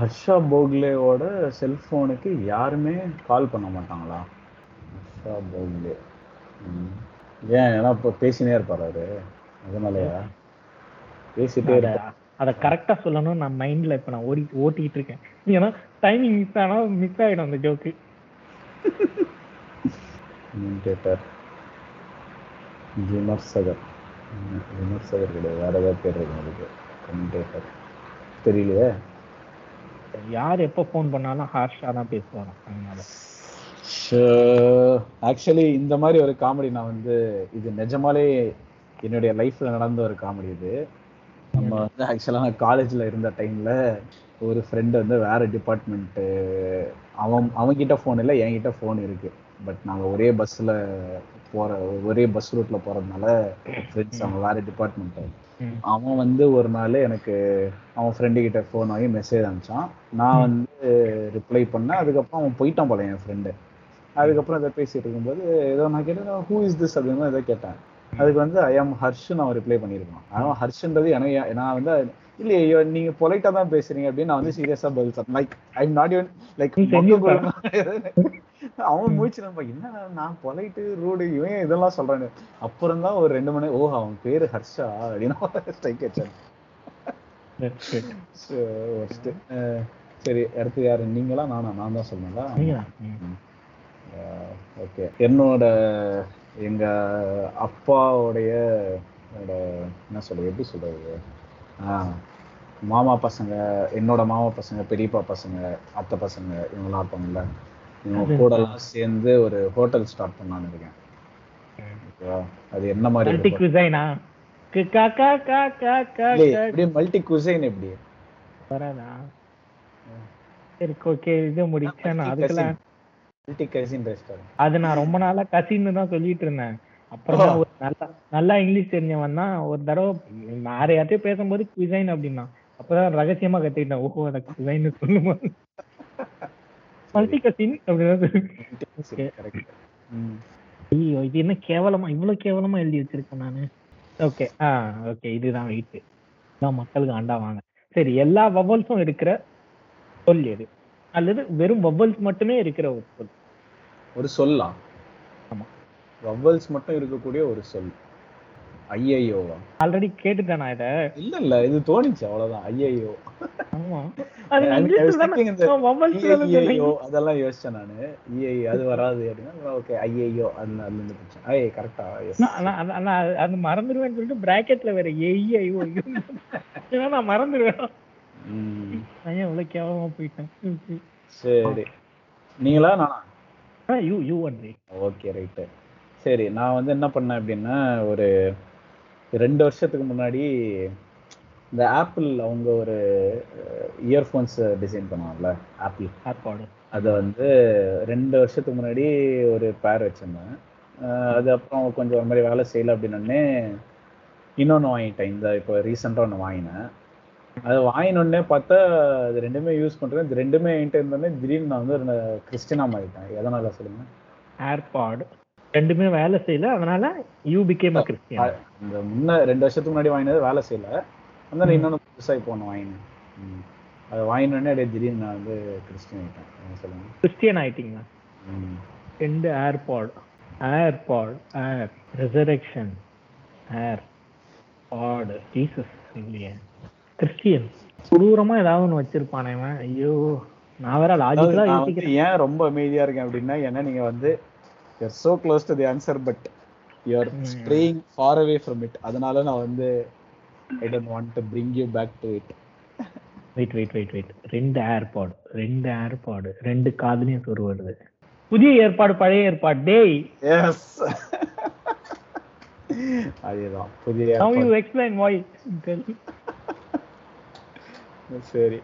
ஹர்ஷா போக்லேவோட செல்போனுக்கு யாருமே கால் பண்ண மாட்டாங்களா? ஹர்ஷா போக்லே. ஏன்? ஏன்னா இப்போ பேசினே இருப்பாரு அவரு. அதனாலயா? பேசிட்டே அத இருப்பாரு அத கரெக்டா சொல்லணும் நான் மைண்ட்ல இப்ப நான் ஓடி ஓட்டிட்டு இருக்கேன். ஏன்னா டைமிங் மிஸ் ஆனா மிஸ் ஆயிடும் அந்த ஜோக்கு கமெண்டேட்டர் விமர்சகர். விமர்சகர் கிடையாது. வேற ஏதாவது பேர் இருக்கும் அதுக்கு கமெண்டேட்டர் தெரியலையே? யார் எப்ப ஃபோன் பண்ணாலும் ஹார்ஷா தான் பேசுவாங்க அதனால. ஆக்சுவலி இந்த மாதிரி ஒரு காமெடி நான் வந்து இது நிஜமாலே என்னுடைய லைஃப்ல நடந்த ஒரு காமெடி இது. நம்ம வந்து ஆக்சுவலாக நான் காலேஜில் இருந்த டைம்ல ஒரு ஃப்ரெண்டு வந்து வேற டிபார்ட்மெண்ட்டு அவன் அவன்கிட்ட ஃபோன் இல்லை என்கிட்ட ஃபோன் இருக்கு. பட் நாங்கள் ஒரே பஸ்ஸில் போகிற ஒரே பஸ் ரூட்டில் போகிறதுனால ஃப்ரெண்ட்ஸ் அவன் வேற டிபார்ட்மெண்ட்டு. அவன் வந்து ஒரு நாள் எனக்கு அவன் ஃப்ரெண்டு கிட்ட ஃபோன் வாங்கி மெசேஜ் அனுப்பிச்சான். நான் வந்து ரிப்ளை பண்ணேன். அதுக்கப்புறம் அவன் போயிட்டான் போல என் ஃப்ரெண்டு அதுக்கப்புறம் இதை பேசிட்டு இருக்கும்போது ஏதோ நான் கேட்டேன் ஹூ இஸ் திஸ் அப்படின்னு ஏதோ கேட்டேன். அதுக்கு வந்து ஐ ஆம் ஹர்ஷ்னு அவன் ரிப்ளை பண்ணியிருக்கான். ஆனால் ஹர்ஷ்ன்றது எனக்கு நான் வந்து இல்லையே நீங்க பொலைட்டா தான் பேசுறீங்க அப்படின்னு நான் வந்து சீரியஸா பதில் சொன்னேன். Like I not even like அவன் மூச்சு நம்ம என்ன நான் பொலைட்டு ரூடு இவன் இதெல்லாம் சொல்றானு? அப்புறம் தான் ஒரு ரெண்டு மணி ஓ அவன் பேரு ஹர்ஷா அப்படின்னு ஸ்ட்ரைக் வச்சான் சரி அடுத்து யாரு? நீங்களா நானா? நான் தான். ம். ஓகே என்னோட எங்க அப்பாவுடைய என்ன சொல்றது எப்படி சொல்றது? மாமா பசங்க என்னோட மாமா பசங்க பெரியப்பா பசங்க அத்தை பசங்க இவங்கெல்லாம் இருப்பாங்கல்ல? இவங்க கூட எல்லாம் சேர்ந்து ஒரு ஹோட்டல் ஸ்டார்ட் பண்ணலான்னு இருக்கேன். அது என்ன மாதிரி. எப்படி மல்டி குசைன் எப்படி? சரி ஓகே இது முடிச்சேன். அதுக்கெல்லாம் அது நான் ரொம்ப நாளா கசின்னு தான் சொல்லிட்டு இருந்தேன் அப்புறம் ஒரு நல்லா நல்லா இங்கிலீஷ் தெரிஞ்சவன் தான் ஒரு தடவை வேற யார்ட்டையும் பேசும்போது குசைன் அப்படின்னா அப்பதான் ரகசியமா கத்துக்கிட்டேன். ஓஹோ அதை குசைன்னு சொல்லுமா? மல்டி கசின் அப்படின்னா ஐயோ இது என்ன கேவலமா இவ்வளவு கேவலமா எழுதி வச்சிருக்கேன் நானு. ஓகே ஆ ஓகே இதுதான் வெயிட் தான் மக்களுக்கு ஆண்டா வாங்க. சரி எல்லா வவல்ஸும் இருக்கிற சொல் எது? அல்லது வெறும் வவல்ஸ் மட்டுமே இருக்கிற ஒரு சொல். ஒரு ஆமா. வவ்வல்ஸ் மட்டும் இருக்கக்கூடிய ஒரு சொல். ஐயையோவா ஆல்ரெடி கேட்டுட்டேன் நான் இத? இல்ல இல்ல இது தோணிச்சு அவ்வளவுதான். ஐயையோ ஆமா. ஐயையோ சொல்றீங்க. அதெல்லாம் யோசிச்சேன் நானு. ஐயை அது வராது அப்படின்னா ஓகே ஐயையோ அதுல அதுல இருந்து பிடிச்சேன். ஐய் கரெக்டா நான் அது மறந்துடுவேன்னு சொல்லிட்டு பிராக்கெட்ல வேற ஐயோ ஏன்னா நான் மறந்துடுவேன். நான் இவ்வளவு கேவலமா போயிட்டேன்? சரி. நீங்களா? நானா? You you only okay right சரி நான் வந்து என்ன பண்ணேன் அப்படின்னா ஒரு ரெண்டு வருஷத்துக்கு முன்னாடி இந்த ஆப்பிள் அவங்க ஒரு இயர்ஃபோன்ஸ் டிசைன் பண்ணுவாங்கல்ல ஆப்பிள் சாப்பாடு அதை வந்து ரெண்டு வருஷத்துக்கு முன்னாடி ஒரு பேர் வச்சிருந்தேன். அது அப்புறம் கொஞ்சம் ஒரு மாதிரி வேலை செய்யலை அப்படின்னே இன்னொன்று வாங்கிட்டேன். இந்த இப்போ ரீசெண்டாக ஒன்று வாங்கினேன். அது வாங்கினோடனே பார்த்தா அது ரெண்டுமே யூஸ் பண்ணுறேன் இது ரெண்டுமே என்கிட்ட இருந்தோடனே திடீர்னு நான் வந்து கிறிஸ்டினா மாறிட்டேன். எதனால சொல்லுங்க? ஏர்பாட் ரெண்டுமே வேலை செய்யல. அதனால யூ பிகேம் கிறிஸ்டியன் இந்த முன்ன ரெண்டு வருஷத்துக்கு முன்னாடி வாங்கினது வேலை செய்யல. அதனால இன்னொன்று புதுசாக இப்போ ஒன்று வாங்கினேன். அதை வாங்கினோடனே அப்படியே திடீர்னு நான் வந்து கிறிஸ்டின் ஆகிட்டேன் சொல்லுங்க. கிறிஸ்டியன் ஆயிட்டீங்க ம். ரெண்டு AirPod AirPod air resurrection AirPod Jesus இல்லையே. கிறிஸ்டியன். கொடூரமா ஏதாவது ஒன்று வச்சிருப்பானே இவன். ஐயோ நான் வேற லாஜிக்கலா யோசிக்கிறேன். ஏன் ரொம்ப அமைதியா இருக்கேன் அப்படின்னா ஏன்னா நீங்க வந்து you're so close to the answer but you're. Straying far away from it அதனால நான் வந்து I don't want to bring you back to it wait wait wait wait ரெண்டு ஏர்பாடு ரெண்டு ஏர்பாடு ரெண்டு காதுலயும் சொரு வருது. புதிய ஏற்பாடு பழைய ஏற்பாடு. டேய்! எஸ் அதேதான் புதிய you ஏற்பாடு. explain why? சரி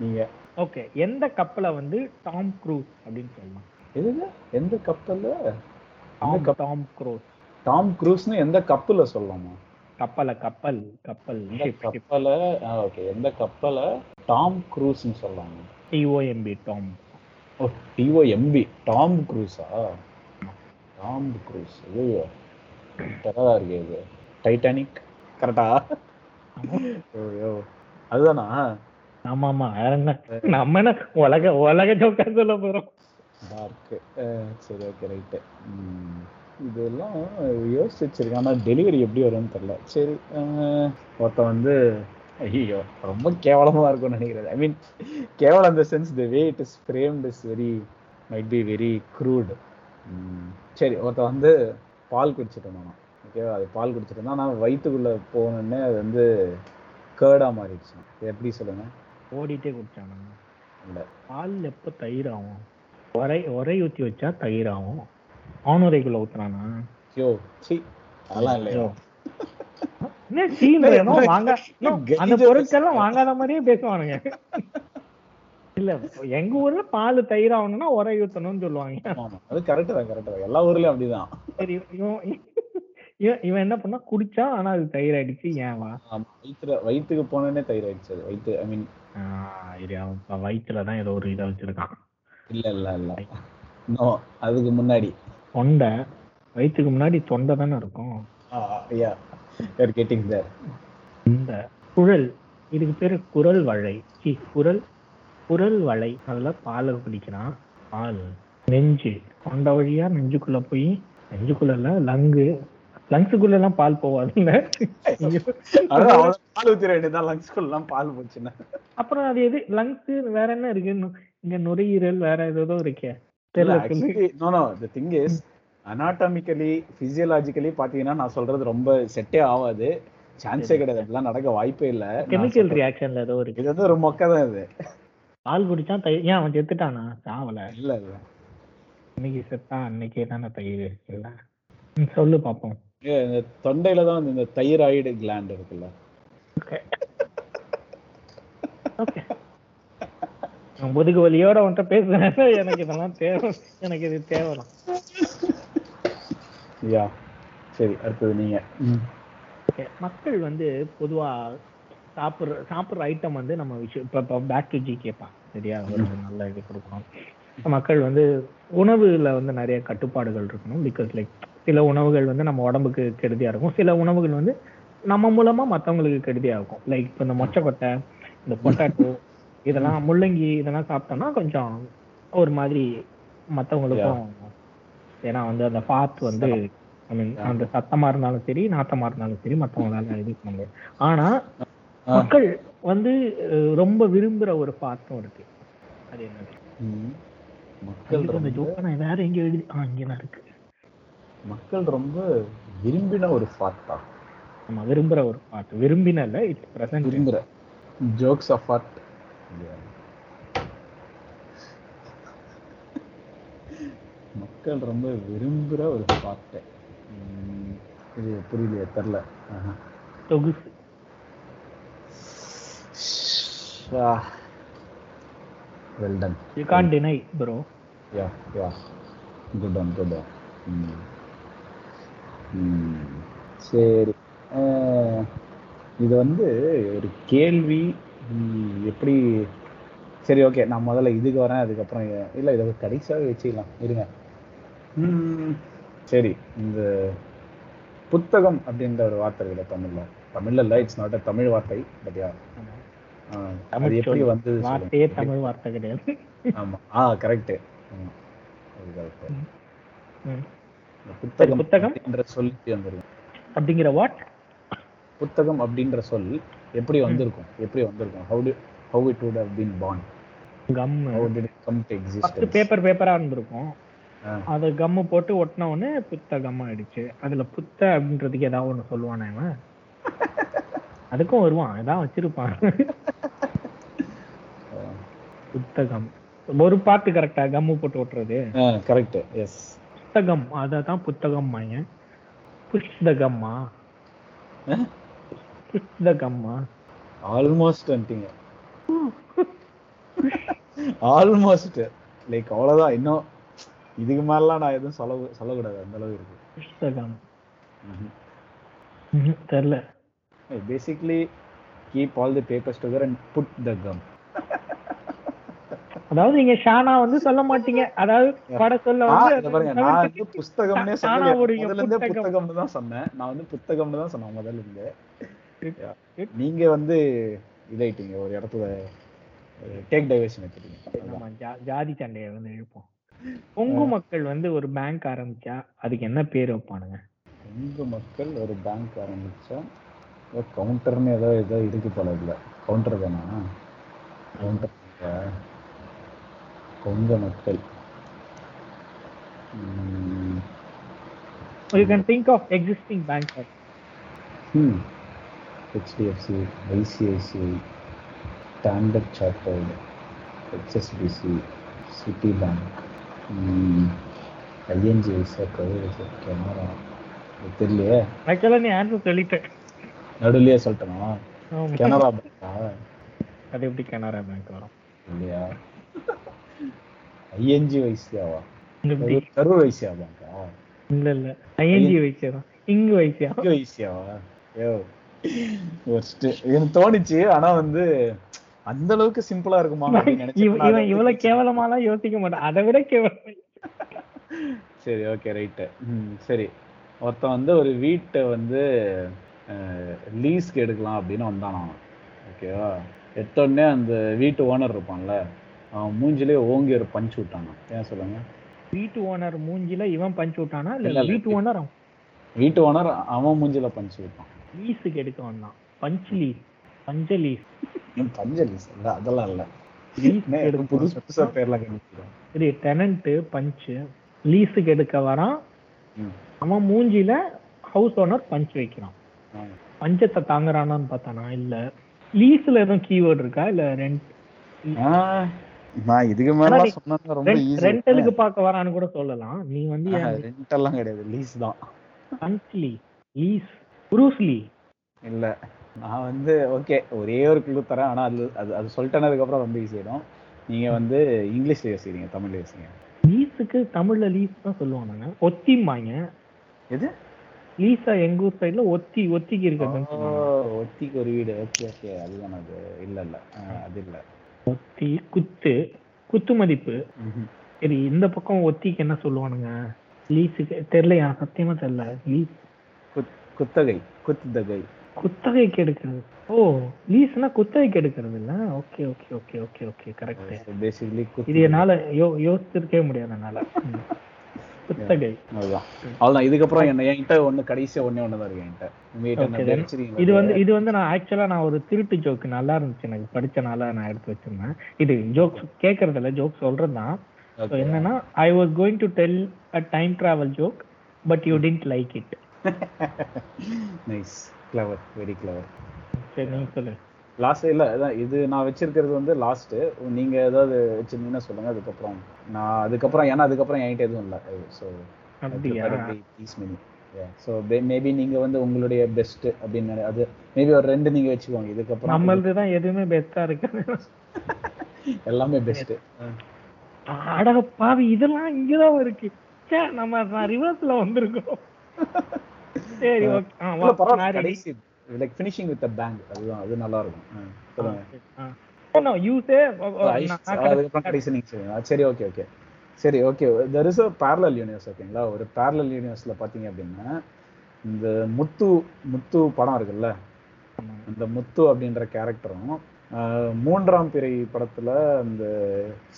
நீங்க. ஓகே எந்த கப்பலை வந்து டாம் க்ரூஸ் அப்படின்னு சொல்லலாம்? எதுங்க எந்த கப்பல்ல? Tom cruise. டாம் க்ரூஸ்னு எந்த கப்பல்ல சொல்லலாமா? கப்பலை கப்பல் கப்பல். கப்பலை ஓகே எந்த கப்பலை டாம் க்ரூஸ்னு சொல்லலாமா? T O M B tomb. Oh T O M B tomb க்ரூஸா? Tom Cruise ஐயோ டெரரா இருக்கு இது. டைட்டானிக். கரெக்டா? ஐயோ அதுதானா? ஆமா ஆமா என்ன? நம்ம என்ன உலக உலக ஜோக்கா சொல்ல போறோம். சரி ஓகே ரைட்டு இதெல்லாம் யோசிச்சு வச்சிருக்கேன் ஆனால் டெலிவரி எப்படி வரும்னு தெரில சரி ஒருத்தன் வந்து ஐயோ ரொம்ப கேவலமாக இருக்கும்னு நினைக்கிறேன். ஐ மீன் கேவலம் இந்த sense the way it is framed is very might be very crude சரி ஒருத்தன் வந்து பால் குடிச்சிட்டு இருந்தான். ஓகேவா அது பால் குடிச்சிட்டு இருந்தான். ஆனால் வயிற்றுக்குள்ளே போனோடனே அது வந்து கேர்டாக மாறிடுச்சு. எப்படி சொல்லுங்க? ஓடிட்டே குடிச்சானா இல்லை. பால் எப்ப தயிர் ஆகும்? உரை உரை ஊத்தி வச்சா தயிர் ஆகும். ஆணுரைக்குள்ள ஊத்துறானா? யோ சி அதெல்லாம் இல்லையோ? என்ன சீன்? வாங்க அந்த பொருட்கள்லாம் வாங்காத மாதிரியே பேசுவானுங்க. இல்ல எங்க ஊர்ல பால் தயிர் ஆகணும்னா உரை ஊத்தணும்னு சொல்லுவாங்க. அது கரெக்ட் தான் கரெக்ட் தான். எல்லா ஊர்லயும் அப்படிதான். சரி இவன் இவன் என்ன பண்ணா குடிச்சா ஆனா அது தயிர் அடிச்சு ஏன் வா வயிற்றுல வயிற்றுக்கு போனோடனே தயிர் ஆயிடுச்சு அது வயிற்று ஐ மீன் அவன் வயித்துல தான் ஏதோ ஒரு இதை வச்சிருக்கான். இல்ல இல்ல இல்ல. நோ அதுக்கு முன்னாடி. தொண்டை வயிற்றுக்கு முன்னாடி தொண்டை தானே இருக்கும். யா யூஆர் கெட்டிங் தேர் இந்த குழல். இதுக்கு பேரு குரல் வளை சி குரல் குரல் வளை அதுல பாலை குடிக்கிறான் பால். நெஞ்சு. தொண்டை வழியா நெஞ்சுக்குள்ள போய் நெஞ்சுக்குள்ள லங்கு. லங்ஸுக்குள்ள எல்லாம் பால் போவாதுல்ல பால் ஊத்திர வேண்டியதான் எல்லாம் பால் போச்சுன்னா. அப்புறம் அது எது? லங்ஸ் வேற என்ன இருக்கு? இங்க நுரையீரல் வேற ஏதோ இருக்கே. தெரியல சொல்லு. No no the thing is anatomically physiologically பாத்தீங்கன்னா நான் சொல்றது ரொம்ப செட்டே ஆகாது. சான்ஸே கிடையாது. அப்படிலாம் நடக்க வாய்ப்பே இல்ல. கெமிக்கல் ரியாக்ஷன்ல ஏதோ இருக்கு. இது வந்து ஒரு மொக்க தான் இது. பால் குடிச்சா தயிர் ஏன் அவன் செத்துட்டானா? சாவல. இல்ல இல்ல. இன்னைக்கு செத்தா அன்னைக்கே தானே தயிர் ம், சொல்லு பாப்போம். இந்த தொண்டையில தான் இந்த தைராய்டு கிளாண்ட் இருக்குல்ல. முதுகு வலியோட உன்கிட்ட பேசுறேன் எனக்கு இதெல்லாம் தேவை. எனக்கு இது தேவைதான் யா சரி அடுத்தது நீங்க. மக்கள் வந்து பொதுவா சாப்பிட்ற சாப்பிட்ற ஐட்டம் வந்து நம்ம விஷயம் இப்போ இப்போ பேக் டு ஜி கேட்பான் சரியா? ஒரு நல்ல இது கொடுக்கணும். மக்கள் வந்து உணவுல வந்து நிறைய கட்டுப்பாடுகள் இருக்கணும். பிகாஸ் லைக் சில உணவுகள் வந்து நம்ம உடம்புக்கு கெடுதியா இருக்கும். சில உணவுகள் வந்து நம்ம மூலமா மத்தவங்களுக்கு கெடுதியா இருக்கும். லைக் இப்போ இந்த மொச்சக்கொட்டை இந்த பொட்டாட்டோ இதெல்லாம் முள்ளங்கி இதெல்லாம் சாப்பிட்டோம்னா கொஞ்சம் ஒரு மாதிரி மத்தவங்களுக்கும் ஏன்னா வந்து அந்த ஃபாத் வந்து ஐ மீன் அந்த சத்தமா இருந்தாலும் சரி நாத்தமா இருந்தாலும் சரி மத்தவங்களால இது பண்ண முடியாது. ஆனா. மக்கள் வந்து ரொம்ப விரும்புற ஒரு பாத்தும் இருக்கு. அது என்னது. மக்கள் வேற எங்க எழுதி ஆ இங்கதான் இருக்கு. மக்கள் ரொம்ப விரும்பின ஒரு ஃபாட்டா நம்ம விரும்புற ஒரு பாட்டு விரும்பின இல்ல இட்ஸ் பிரசன்ட் விரும்புற. ஜோக்ஸ் ஆஃப் ஆர்ட் மக்கள் ரொம்ப விரும்புற ஒரு பாட்டு இது புரியலையே தெரில தொகுசு well done you continue bro yeah yeah good one good one சரி. இது வந்து ஒரு கேள்வி. எப்படி? சரி ஓகே. நான் முதல்ல இதுக்கு வரேன் அதுக்கப்புறம் இல்ல இதை கடைசியாவே வச்சுக்கலாம். இருங்க. சரி. இந்த புத்தகம் அப்படின்ற ஒரு வார்த்தை இருக்குல்ல தமிழ்ல. தமிழ்ல இல்ல இட்ஸ் நாட் அ தமிழ் வார்த்தை பட் யா அது எப்படி. வந்து வார்த்தையே தமிழ் வார்த்தை கிடையாது. ஆமா. ஆ கரெக்ட் ஆமா. புத்தகம் புத்தகம்? அப்படின்ற சொல் எப்படி வந்திருக்கும்? அப்படிங்கிற வாட் புத்தகம் அப்படின்ற சொல் எப்படி வந்திருக்கும்? எப்படி வந்திருக்கும்? How to how it would have been born? Come. How did it come to first existence paper பேப்பரா இருந்திருக்கும். அது கம்மு போட்டு ஒட்டின உடனே புத்தகம் ஆயிடுச்சு. அதுல புத்த அப்படின்றதுக்கு ஏதாவது ஒண்ணு சொல்லுவானே அவன் அதுக்கும் வருவான். ஏதாவது வச்சிருப்பான். புத்தகம். ஒரு பாட்டு கரெக்டா கம்மு போட்டு ஒட்டுறது? கரெக்ட் எஸ் புத்தகம். அததான் புத்தகம் மாயன் புஸ்தகம்மா புஸ்தகம்மா? ஆல்மோஸ்ட் வந்துட்டீங்க. ஆல்மோஸ்ட் லைக் அவ்வளவுதான். இன்னும் இதுக்கு மேலாம் நான் எதுவும் சொல்ல சொல்லக்கூடாது. அந்த அளவு இருக்கு. புஸ்தகம். தெரியல basically keep all the papers together and put the gum அதாவது நீங்க ஷானா வந்து சொல்ல மாட்டீங்க. அதாவது பட சொல்ல வந்து பாருங்க நான் வந்து புஸ்தகம்னே ஆனா சொல்லல ஒரு முதல்ல இருந்தே புத்தகம். புத்தகம்னு தான் சொன்னேன். நான் வந்து புத்தகம்னு தான் சொன்னேன் முதல்ல இருந்தே. நீங்க வந்து இதாயிட்டீங்க ஒரு இடத்துல டேக் டைவர்ஷன் எடுத்துட்டீங்க ஜாதி சண்டையை வந்து எழுப்போம் கொங்கு மக்கள் வந்து ஒரு பேங்க் ஆரம்பிச்சா அதுக்கு என்ன பேர் வைப்பானுங்க? கொங்கு மக்கள் ஒரு பேங்க் ஆரம்பிச்சா கவுண்டர்னு ஏதோ ஏதோ இருக்கு போல இல்ல கவுண்டர் தானா? கவுண்டர் கொங்கு மக்கள். You can think of existing bank hmm. HDFC ICICI Standard Chartered HSBC Citi Bank ING SR கவிதை கனரா இது தெரியலையே? ஆக்சுவலா நீ ஆன்சர் சொல்லிட்டேன். நடுவுலயே சொல்லிட்டேனா. கனரா பேங்கா அது எப்படி கனரா பேங்க் வரும்? இல்லையா? ஐஎன்ஜி வைசியாவா எப்படி? கரூர் கரூர் வைசியா பேங்கா இல்ல இல்ல ஐஎன்ஜி வைக்கிறோம் இங்கு வைசியா இங்க வைசியாவா. எனக்கு தோணுச்சு ஆனா வந்து அந்த அளவுக்கு சிம்பிளா இருக்குமா. இவன் இவ்வளவு கேவலமாலாம் யோசிக்க மாட்டான் அதை விட கேவலம் சரி ஓகே ரைட்டு சரி. ஒருத்தன் வந்து ஒரு வீட்டை வந்து லீஸ்க்கு எடுக்கலாம் அப்படின்னு வந்தான் அவன். ஓகேவா எடுத்தோடனே அந்த வீட்டு ஓனர் இருப்பான்ல மூஞ்சிலே ஓங்கி ஒரு பஞ்ச் விட்டானா? ஏன் சொல்லுங்க? வீட்டு ஓனர் மூஞ்சில இவன் பஞ்சு விட்டானா? இல்ல. வீட்டு ஓனர் வீட்டு ஓனர் அவன் மூஞ்சில பஞ்ச் விட்டான். லீஸுக்கு எடுக்க வந்தான் பஞ்ச் லீஸ் பஞ்ச லீஸ் பஞ்ச லீஸ் இல்ல அதெல்லாம் இல்ல. புதுசு புதுசா பேர்லாம் கண்டுபிடிக்கிறேன். சரி டெனன்ட் பஞ்சு லீஸுக்கு எடுக்க வரான். அவன் மூஞ்சில ஹவுஸ் ஓனர் பஞ்ச் வைக்கிறான். பஞ்சத்தை தாங்குறானான்னு பார்த்தானா? இல்ல. லீஸ்ல எதுவும் கீவேர்டு இருக்கா? இல்ல ரெண்ட் நான் இதுக்கு மேல சொன்னா ரொம்ப ஈஸி ரெண்டலுக்கு பார்க்க வரான்னு கூட சொல்லலாம். நீ வந்து ரெண்ட் எல்லாம் கிடையாது லீஸ் தான். பஞ்ச்லி லீஸ் புரூஸ்லி இல்ல நான் வந்து ஓகே ஒரே ஒரு குழு தரேன் ஆனா அது அது அது சொல்லிட்டனதுக்கு அப்புறம் ரொம்ப ஈஸி ஆயிடும். நீங்க வந்து இங்கிலீஷ்ல யோசிக்கிறீங்க தமிழ்ல யோசிங்க லீஸுக்கு தமிழ்ல லீஸ் தான் சொல்லுவானுங்க. ஒத்திம்பாங்க. எது? லீஸா எங்க ஊர் சைடுல ஒத்தி ஒத்திக்கு சொல்லுவாங்க. ஒத்திக்கு ஒரு வீடு. ஓகே ஓகே அதுதான் அது. இல்ல இல்ல. அது இல்ல. ஒத்தி குத்து குத்து மதிப்பு. சரி இந்த பக்கம் ஒத்திக்கு என்ன சொல்லுவானுங்க? லீஸுக்கு தெரியலையா? சத்தியமா தெரியல. லீஸ் குத்- குத்தகை குத்துதகை குத்தகைக்கு எடுக்கிறது. ஓ லீஸ்னா குத்தகைக்கு எடுக்கிறது இல்ல? Okay okay okay okay okay correct basically இது என்னால யோ யோசிச்சிருக்கவே முடியாது என்னால. குத்தகை அதுதான். அவ்வளவுதான். இதுக்கப்புறம் என்ன என்கிட்ட ஒண்ணு கடைசியா ஒண்ணே ஒண்ணுதான் இருக்கு என்கிட்ட? இது வந்து இது வந்து நான் ஆக்சுவலா நான் ஒரு திருட்டு ஜோக் நல்லா இருந்துச்சு எனக்கு. படிச்சனால நான் எடுத்து வச்சிருந்தேன். இது ஜோக்ஸ் கேட்கறது இல்ல ஜோக் சொல்றது தான். என்னன்னா I was going to tell a time travel joke but you didn't like it nice clever very clever சரி நீங்க சொல்லு லாஸ்ட் இல்ல அதான் இது நான் வச்சிருக்கிறது வந்து லாஸ்ட் நீங்க ஏதாவது வச்சிருந்தீங்கன்னா சொல்லுங்க அதுக்கப்புறம் நான் அதுக்கப்புறம் ஏன்னா அதுக்கப்புறம் என்கிட்ட எதுவும் இல்லை. So please mini so maybe நீங்க வந்து உங்களுடைய பெஸ்ட் அப்படின்னு அது மேபி ஒரு ரெண்டு நீங்க வச்சுக்கோங்க. இதுக்கப்புறம் நம்மளது தான் எதுவுமே பெஸ்டா இருக்கு. எல்லாமே பெஸ்ட் அட பாவி இதெல்லாம் இங்கதான் இருக்கு. ச்சே, நம்ம ரிவர்ஸ்ல வந்திருக்கோம். சரி okay like finishing with bank அதுதான் அது நல்லா இருக்கும் சொல்லுங்க. சரி ஓகே ஓகே சரி okay there is a parallel universe ஓகேங்களா ஒரு பேரலல் யூனிவர்ஸ்ல பாத்தீங்க அப்படின்னா இந்த முத்து முத்து படம் இருக்குல்ல? அந்த முத்து அப்படின்ற கேரக்டரும் மூன்றாம் பிறை படத்துல அந்த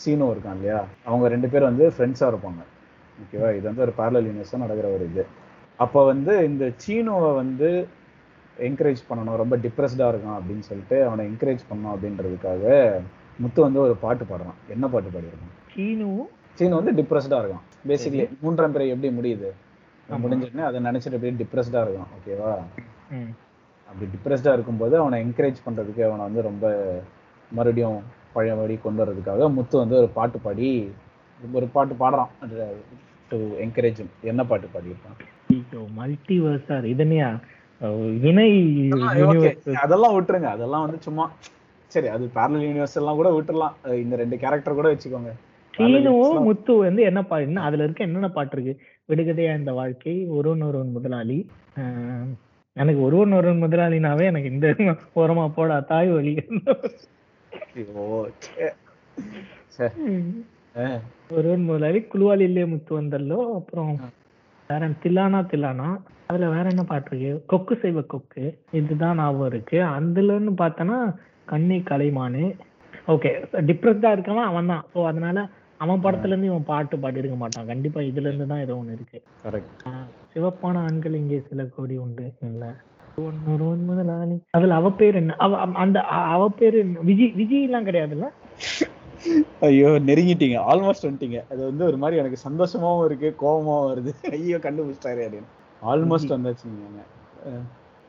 சீனோ இருக்கான் இல்லையா? அவங்க ரெண்டு பேரும் வந்து ஃப்ரெண்ட்ஸா இருப்பாங்க. ஓகேவா இது வந்து ஒரு பேரலல் யூனிவர்ஸா நடக்கிற ஒரு இது. அப்போ வந்து இந்த சீனோவை வந்து என்கரேஜ் பண்ணணும். ரொம்ப டிப்ரெஸ்டா இருக்கான் அப்படின்னு சொல்லிட்டு அவனை என்கரேஜ் பண்ணணும் அப்படின்றதுக்காக முத்து வந்து ஒரு பாட்டு பாடுறான். என்ன பாட்டு பாடியிருக்கான்? சீனு சீனு வந்து டிப்ரெஸ்டா இருக்கான். பேசிக்கலி மூன்றாம் பிறை எப்படி முடியுது. முடிஞ்சோடனே அதை நினைச்சிட்டு அப்படியே டிப்ரெஸ்டா இருக்கான். ஓகேவா. அப்படி டிப்ரெஸ்டா இருக்கும்போது அவனை என்கரேஜ் பண்றதுக்கு அவனை வந்து ரொம்ப மறுபடியும் பழையபடி கொண்டு வர்றதுக்காக முத்து வந்து ஒரு பாட்டு பாடி ஒரு பாட்டு பாடுறான். டு என்கரேஜ் என்ன பாட்டு பாடியிருப்பான் மல்டிவர்ஸார் இதனையா? யூனிவர்ஸ் அதெல்லாம் விட்டுருங்க. அதெல்லாம் வந்து சும்மா சரி அது பேரலல் யூனிவர்ஸ் எல்லாம் கூட விட்டுறலாம் இந்த ரெண்டு கேரக்டர் கூட வச்சுக்கோங்க. சீனுவும் முத்து வந்து என்ன பா என்ன அதுல இருக்க என்னென்ன பாட்டு இருக்கு? விடுகதையா இந்த வாழ்க்கை ஒருவன் ஒருவன் முதலாளி. எனக்கு ஒருவன் ஒருவன் முதலாளினாவே எனக்கு இந்த ஓரமா போடா தாய் ச்சே. ஒருவன் முதலாளி குழுவாலிலே முத்து வந்தல்லோ அப்புறம் வேற? தில்லானா தில்லானா அதுல வேற என்ன பாட்டு இருக்கு? கொக்கு செய்வ கொக்கு. இதுதான் ஞாபகம் இருக்கு. அதுலன்னு பார்த்தோன்னா கண்ணி கலைமானு ஓகே டிப்ரெஸ்டா இருக்கவன் அவன் தான் ஸோ அதனால அவன் படத்துல இருந்து இவன் பாட்டு பாடி இருக்க மாட்டான். கண்டிப்பா இதுல இருந்து தான் ஏதோ ஒண்ணு இருக்கு. சிவப்பான ஆண்கள் இங்கே சில கோடி உண்டு. இல்ல. ஒன்னு ஒருவன் முதலாளி. அதுல அவ பேர் என்ன? அவ அந்த அவ பேரு? விஜய் விஜய் எல்லாம் கிடையாதுல்ல? ஐயோ நெருங்கிட்டீங்க. ஆல்மோஸ்ட் வந்துட்டீங்க. அது வந்து ஒரு மாதிரி எனக்கு சந்தோஷமாவும் இருக்கு கோபமாவும் வருது. ஐயோ கண்டுபிடிச்சிட்டாரு அப்படின்னு. ஆல்மோஸ்ட் வந்தாச்சுங்க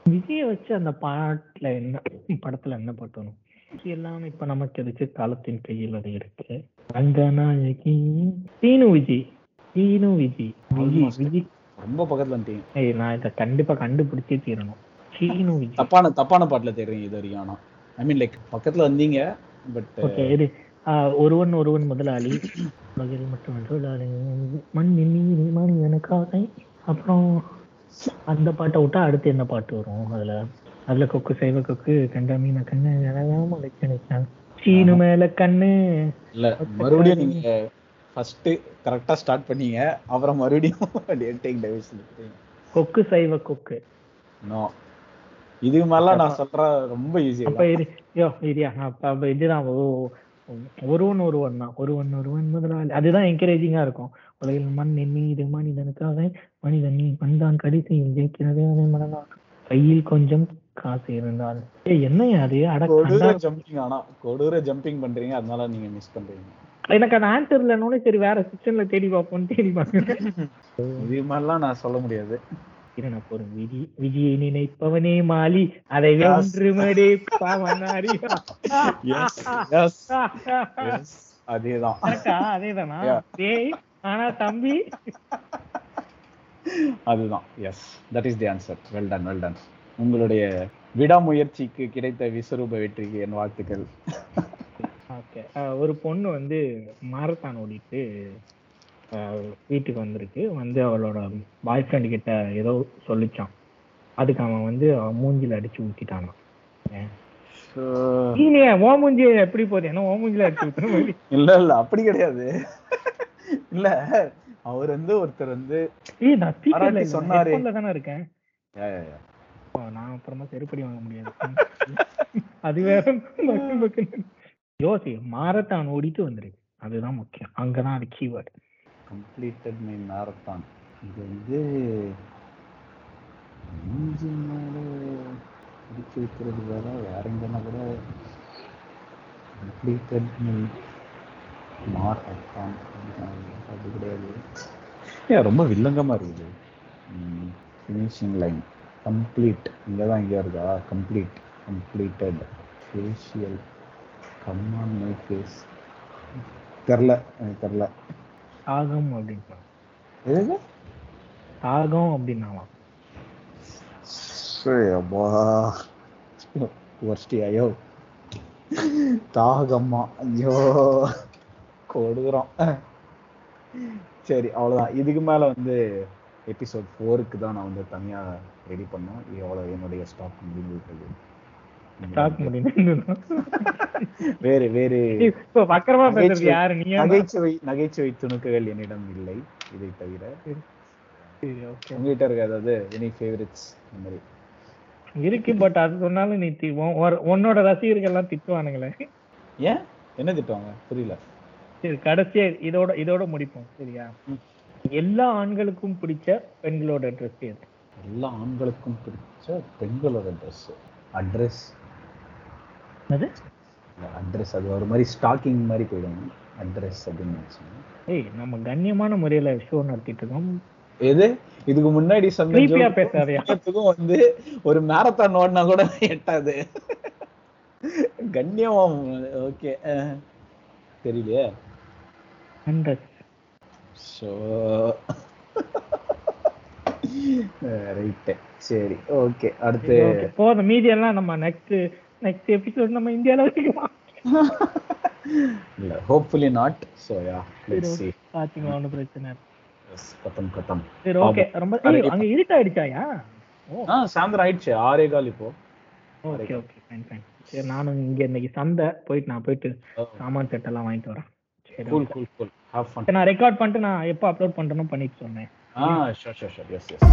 விஜய வச்சு அந்த பாட்டுல என்ன படத்துல என்ன பாட்டு வரும்? இது எல்லாம் இப்ப நமக்கு எதுக்கு காலத்தின் கையில் அது இருக்கு ரங்கநாயகி சீனு விஜய் சீனு விஜய் விஜய் Almost. விஜய். ரொம்ப பக்கத்துல வந்துட்டீங்க. ஏய் நான் இதை கண்டிப்பா கண்டுபிடிச்சே தீரணும். சீனு விஜய். தப்பான தப்பான பாட்டுல தேடுறீங்க இது வரைக்கும் ஆனா. ஐ மீன் லைக் பக்கத்துல வந்தீங்க பட் ஓகே ஒருவன் ஒருவன் முதலாளி. உலகில் மட்டும் தொழிலாளி மண்ணின் நீதி மனிதனுக்காக அப்புறம் அந்த பாட்டை விட்டா அடுத்து என்ன பாட்டு வரும் அதுல? அதுல கொக்கு செய்வ கொக்கு கண்ட மீன கண்ணு அழகாம நினைச்சான் சீனு மேல கண்ணு. இல்ல மறுபடியும் நீங்க ஃபர்ஸ்ட் கரெக்டா ஸ்டார்ட் பண்ணீங்க. அப்புறம் மறுபடியும் டேக் டைவர்ஸ் கொக்கு செய்வ கொக்கு. நோ. இதுக்கு மேல நான் சொல்ற ரொம்ப ஈஸி அப்ப இரு. யோ இதுதான். ஓ ஒருவன் ஒருவன் தான். ஒருவன் ஒருவன் முதலாளி. அதுதான் என்கரேஜிங்கா இருக்கும். உலகில் மண் மீது மனிதனுக்காக மனிதன் நீ வந்தான் கடைசியில் ஜெயிக்கிறது அவன் மனதான் கையில் கொஞ்சம் காசு இருந்தால் ஏய் என்னையா அது? அட கொடூர கண்டா- ஜம்பிங் ஆனா கொடூர ஜம்பிங் பண்றீங்க அதனால நீங்க மிஸ் பண்றீங்க. எனக்கு அந்த ஆன்சர் இல்லைன்னு சரி வேற செக்ஷன்ல தேடி பார்ப்போம்னு தேடி பார்க்கிறேன். இது மாதிரிலாம் நான் சொல்ல முடியாது. நான் போறேன். விதி விதியை நினைப்பவனே மாலி. அதை வென்று மடே பாவனாரியா எஸ் எஸ் எஸ் அதேதான். அதேதானா. டேய் ஆனா தம்பி. அதுதான். Yes that is the answer well done well done உங்களுடைய விடாமுயற்சிக்கு கிடைத்த விஸ்வரூப வெற்றிக்கு என் வாழ்த்துக்கள். ஓகே ஒரு பொண்ணு வந்து மாரத்தான் ஓடிட்டு வீட்டுக்கு வந்திருக்கு. வந்து அவளோட பாய் ஃப்ரெண்ட் கிட்ட ஏதோ சொல்லிச்சான். அதுக்கு அவன் வந்து மூஞ்சில அடிச்சு ஊத்திட்டானான்? நீனே ஓ மூஞ்சி எப்படி போகுது? என்ன ஓ மூஞ்சில அடிச்சு ஊத்துற மாதிரி? இல்ல இல்ல அப்படி கிடையாது. இல்ல அவர் வந்து ஒருத்தர் வந்து ஏய் நான் சொன்னாரே. தானே இருக்கேன். நான் அப்புறமா செருப்படி வாங்க முடியாது. அது வேற. யோசி மாரத்தான் ஓடிட்டு வந்திருக்கு. அதுதான் முக்கியம். அங்கதான் அது கீவேர்டு கம்ப்ளீட்டட் மை மேரத்தான் இது வந்து மூஞ்சி மேல அடிச்சு வைக்கிறது வேற வேற எங்கன்னா கூட கம்ப்ளீட்டட் மை மாரத்தான் அது கிடையாது. ஏன் ரொம்ப வில்லங்கமா இருக்குது. ஃபினிஷிங் லைன் கம்ப்ளீட் இங்கே தான் இங்கே இருக்கா? Complete completed facial come on my face தெரில எனக்கு தெரில. தாகம் அப்படின்னா தாகம் அப்படின்னாலாம் ஐயோ. தாகம்மா. ஐயோ. கொடுக்குறோம். சரி அவ்வளோதான் இதுக்கு மேலே வந்து எபிசோட் ஃபோருக்கு தான் நான் வந்து தனியாக ரெடி பண்ணோம். எவ்வளோ என்னுடைய ஸ்டாக் விட்டது ஸ்டாக் வேறு வேறு. இப்போ வக்கரமா பேசுறது யாரு? நீ நகைச்சுவை நகைச்சுவை துணுக்குகள் என்னிடம் இல்லை இதை தவிர. உங்ககிட்ட இருக்க அதாவது எனி ஃபேவரட்ஸ் இந்த மாதிரி இருக்கு பட் அது சொன்னாலும் நீ உன்னோட ரசிகர்கள் எல்லாம் திட்டுவானுங்களே. ஏன்? என்ன திட்டுவாங்க? புரியல. சரி கடைசியா இதோட இதோட முடிப்போம் சரியா. எல்லா ஆண்களுக்கும் பிடிச்ச பெண்களோட ட்ரெஸ் எது? எல்லா ஆண்களுக்கும் பிடிச்ச பெண்களோட ட்ரெஸ் அட்ரஸ் அது அட்ரஸ் அது ஒரு மாதிரி ஸ்டாக்கிங் மாதிரி போயிடும். அட்ரஸ் அப்படின்னு ஏய் நம்ம கண்ணியமான முறையில ஷோ நடத்திட்டு இருக்கோம். எது? இதுக்கு முன்னாடி சொன்ன. எல்லாத்துக்கும் வந்து ஒரு மேரத்தான் ஓடினா கூட எட்டாது. கண்ணியமா ஓகே தெரியலையே. ஸோ ரைட்டு சரி ஓகே அடுத்து போதும் மீதி எல்லாம் நம்ம நெக்ஸ்ட் நெக்ஸ்ட் எபிசோட் நம்ம இந்தியால வச்சுக்கலாம் இல்ல hopefully not so yeah let's see பாத்தீங்க ஒன்றும் பிரச்சனை. கத்தம் கத்தம் சரி ஓகே ரொம்ப அங்க இருட்டாயிடுச்சாயா ஓ. ஆ சாயந்தரம் ஆயிடுச்சு. ஆறே கால் இப்போ. ஓகே ஓகே ஃபைன் ஃபைன் சரி நானும் இங்க இன்னைக்கு சந்தை போயிட்டு நான் போயிட்டு சாமான் செட் எல்லாம் வாங்கிட்டு வரேன். சரி cool. Cool cool have fun நான் ரெக்கார்ட் பண்ணிட்டு நான் எப்போ அப்லோட் பண்றேனோ பண்ணிட்டு சொன்னேன். ஆ sure sure sure yes yes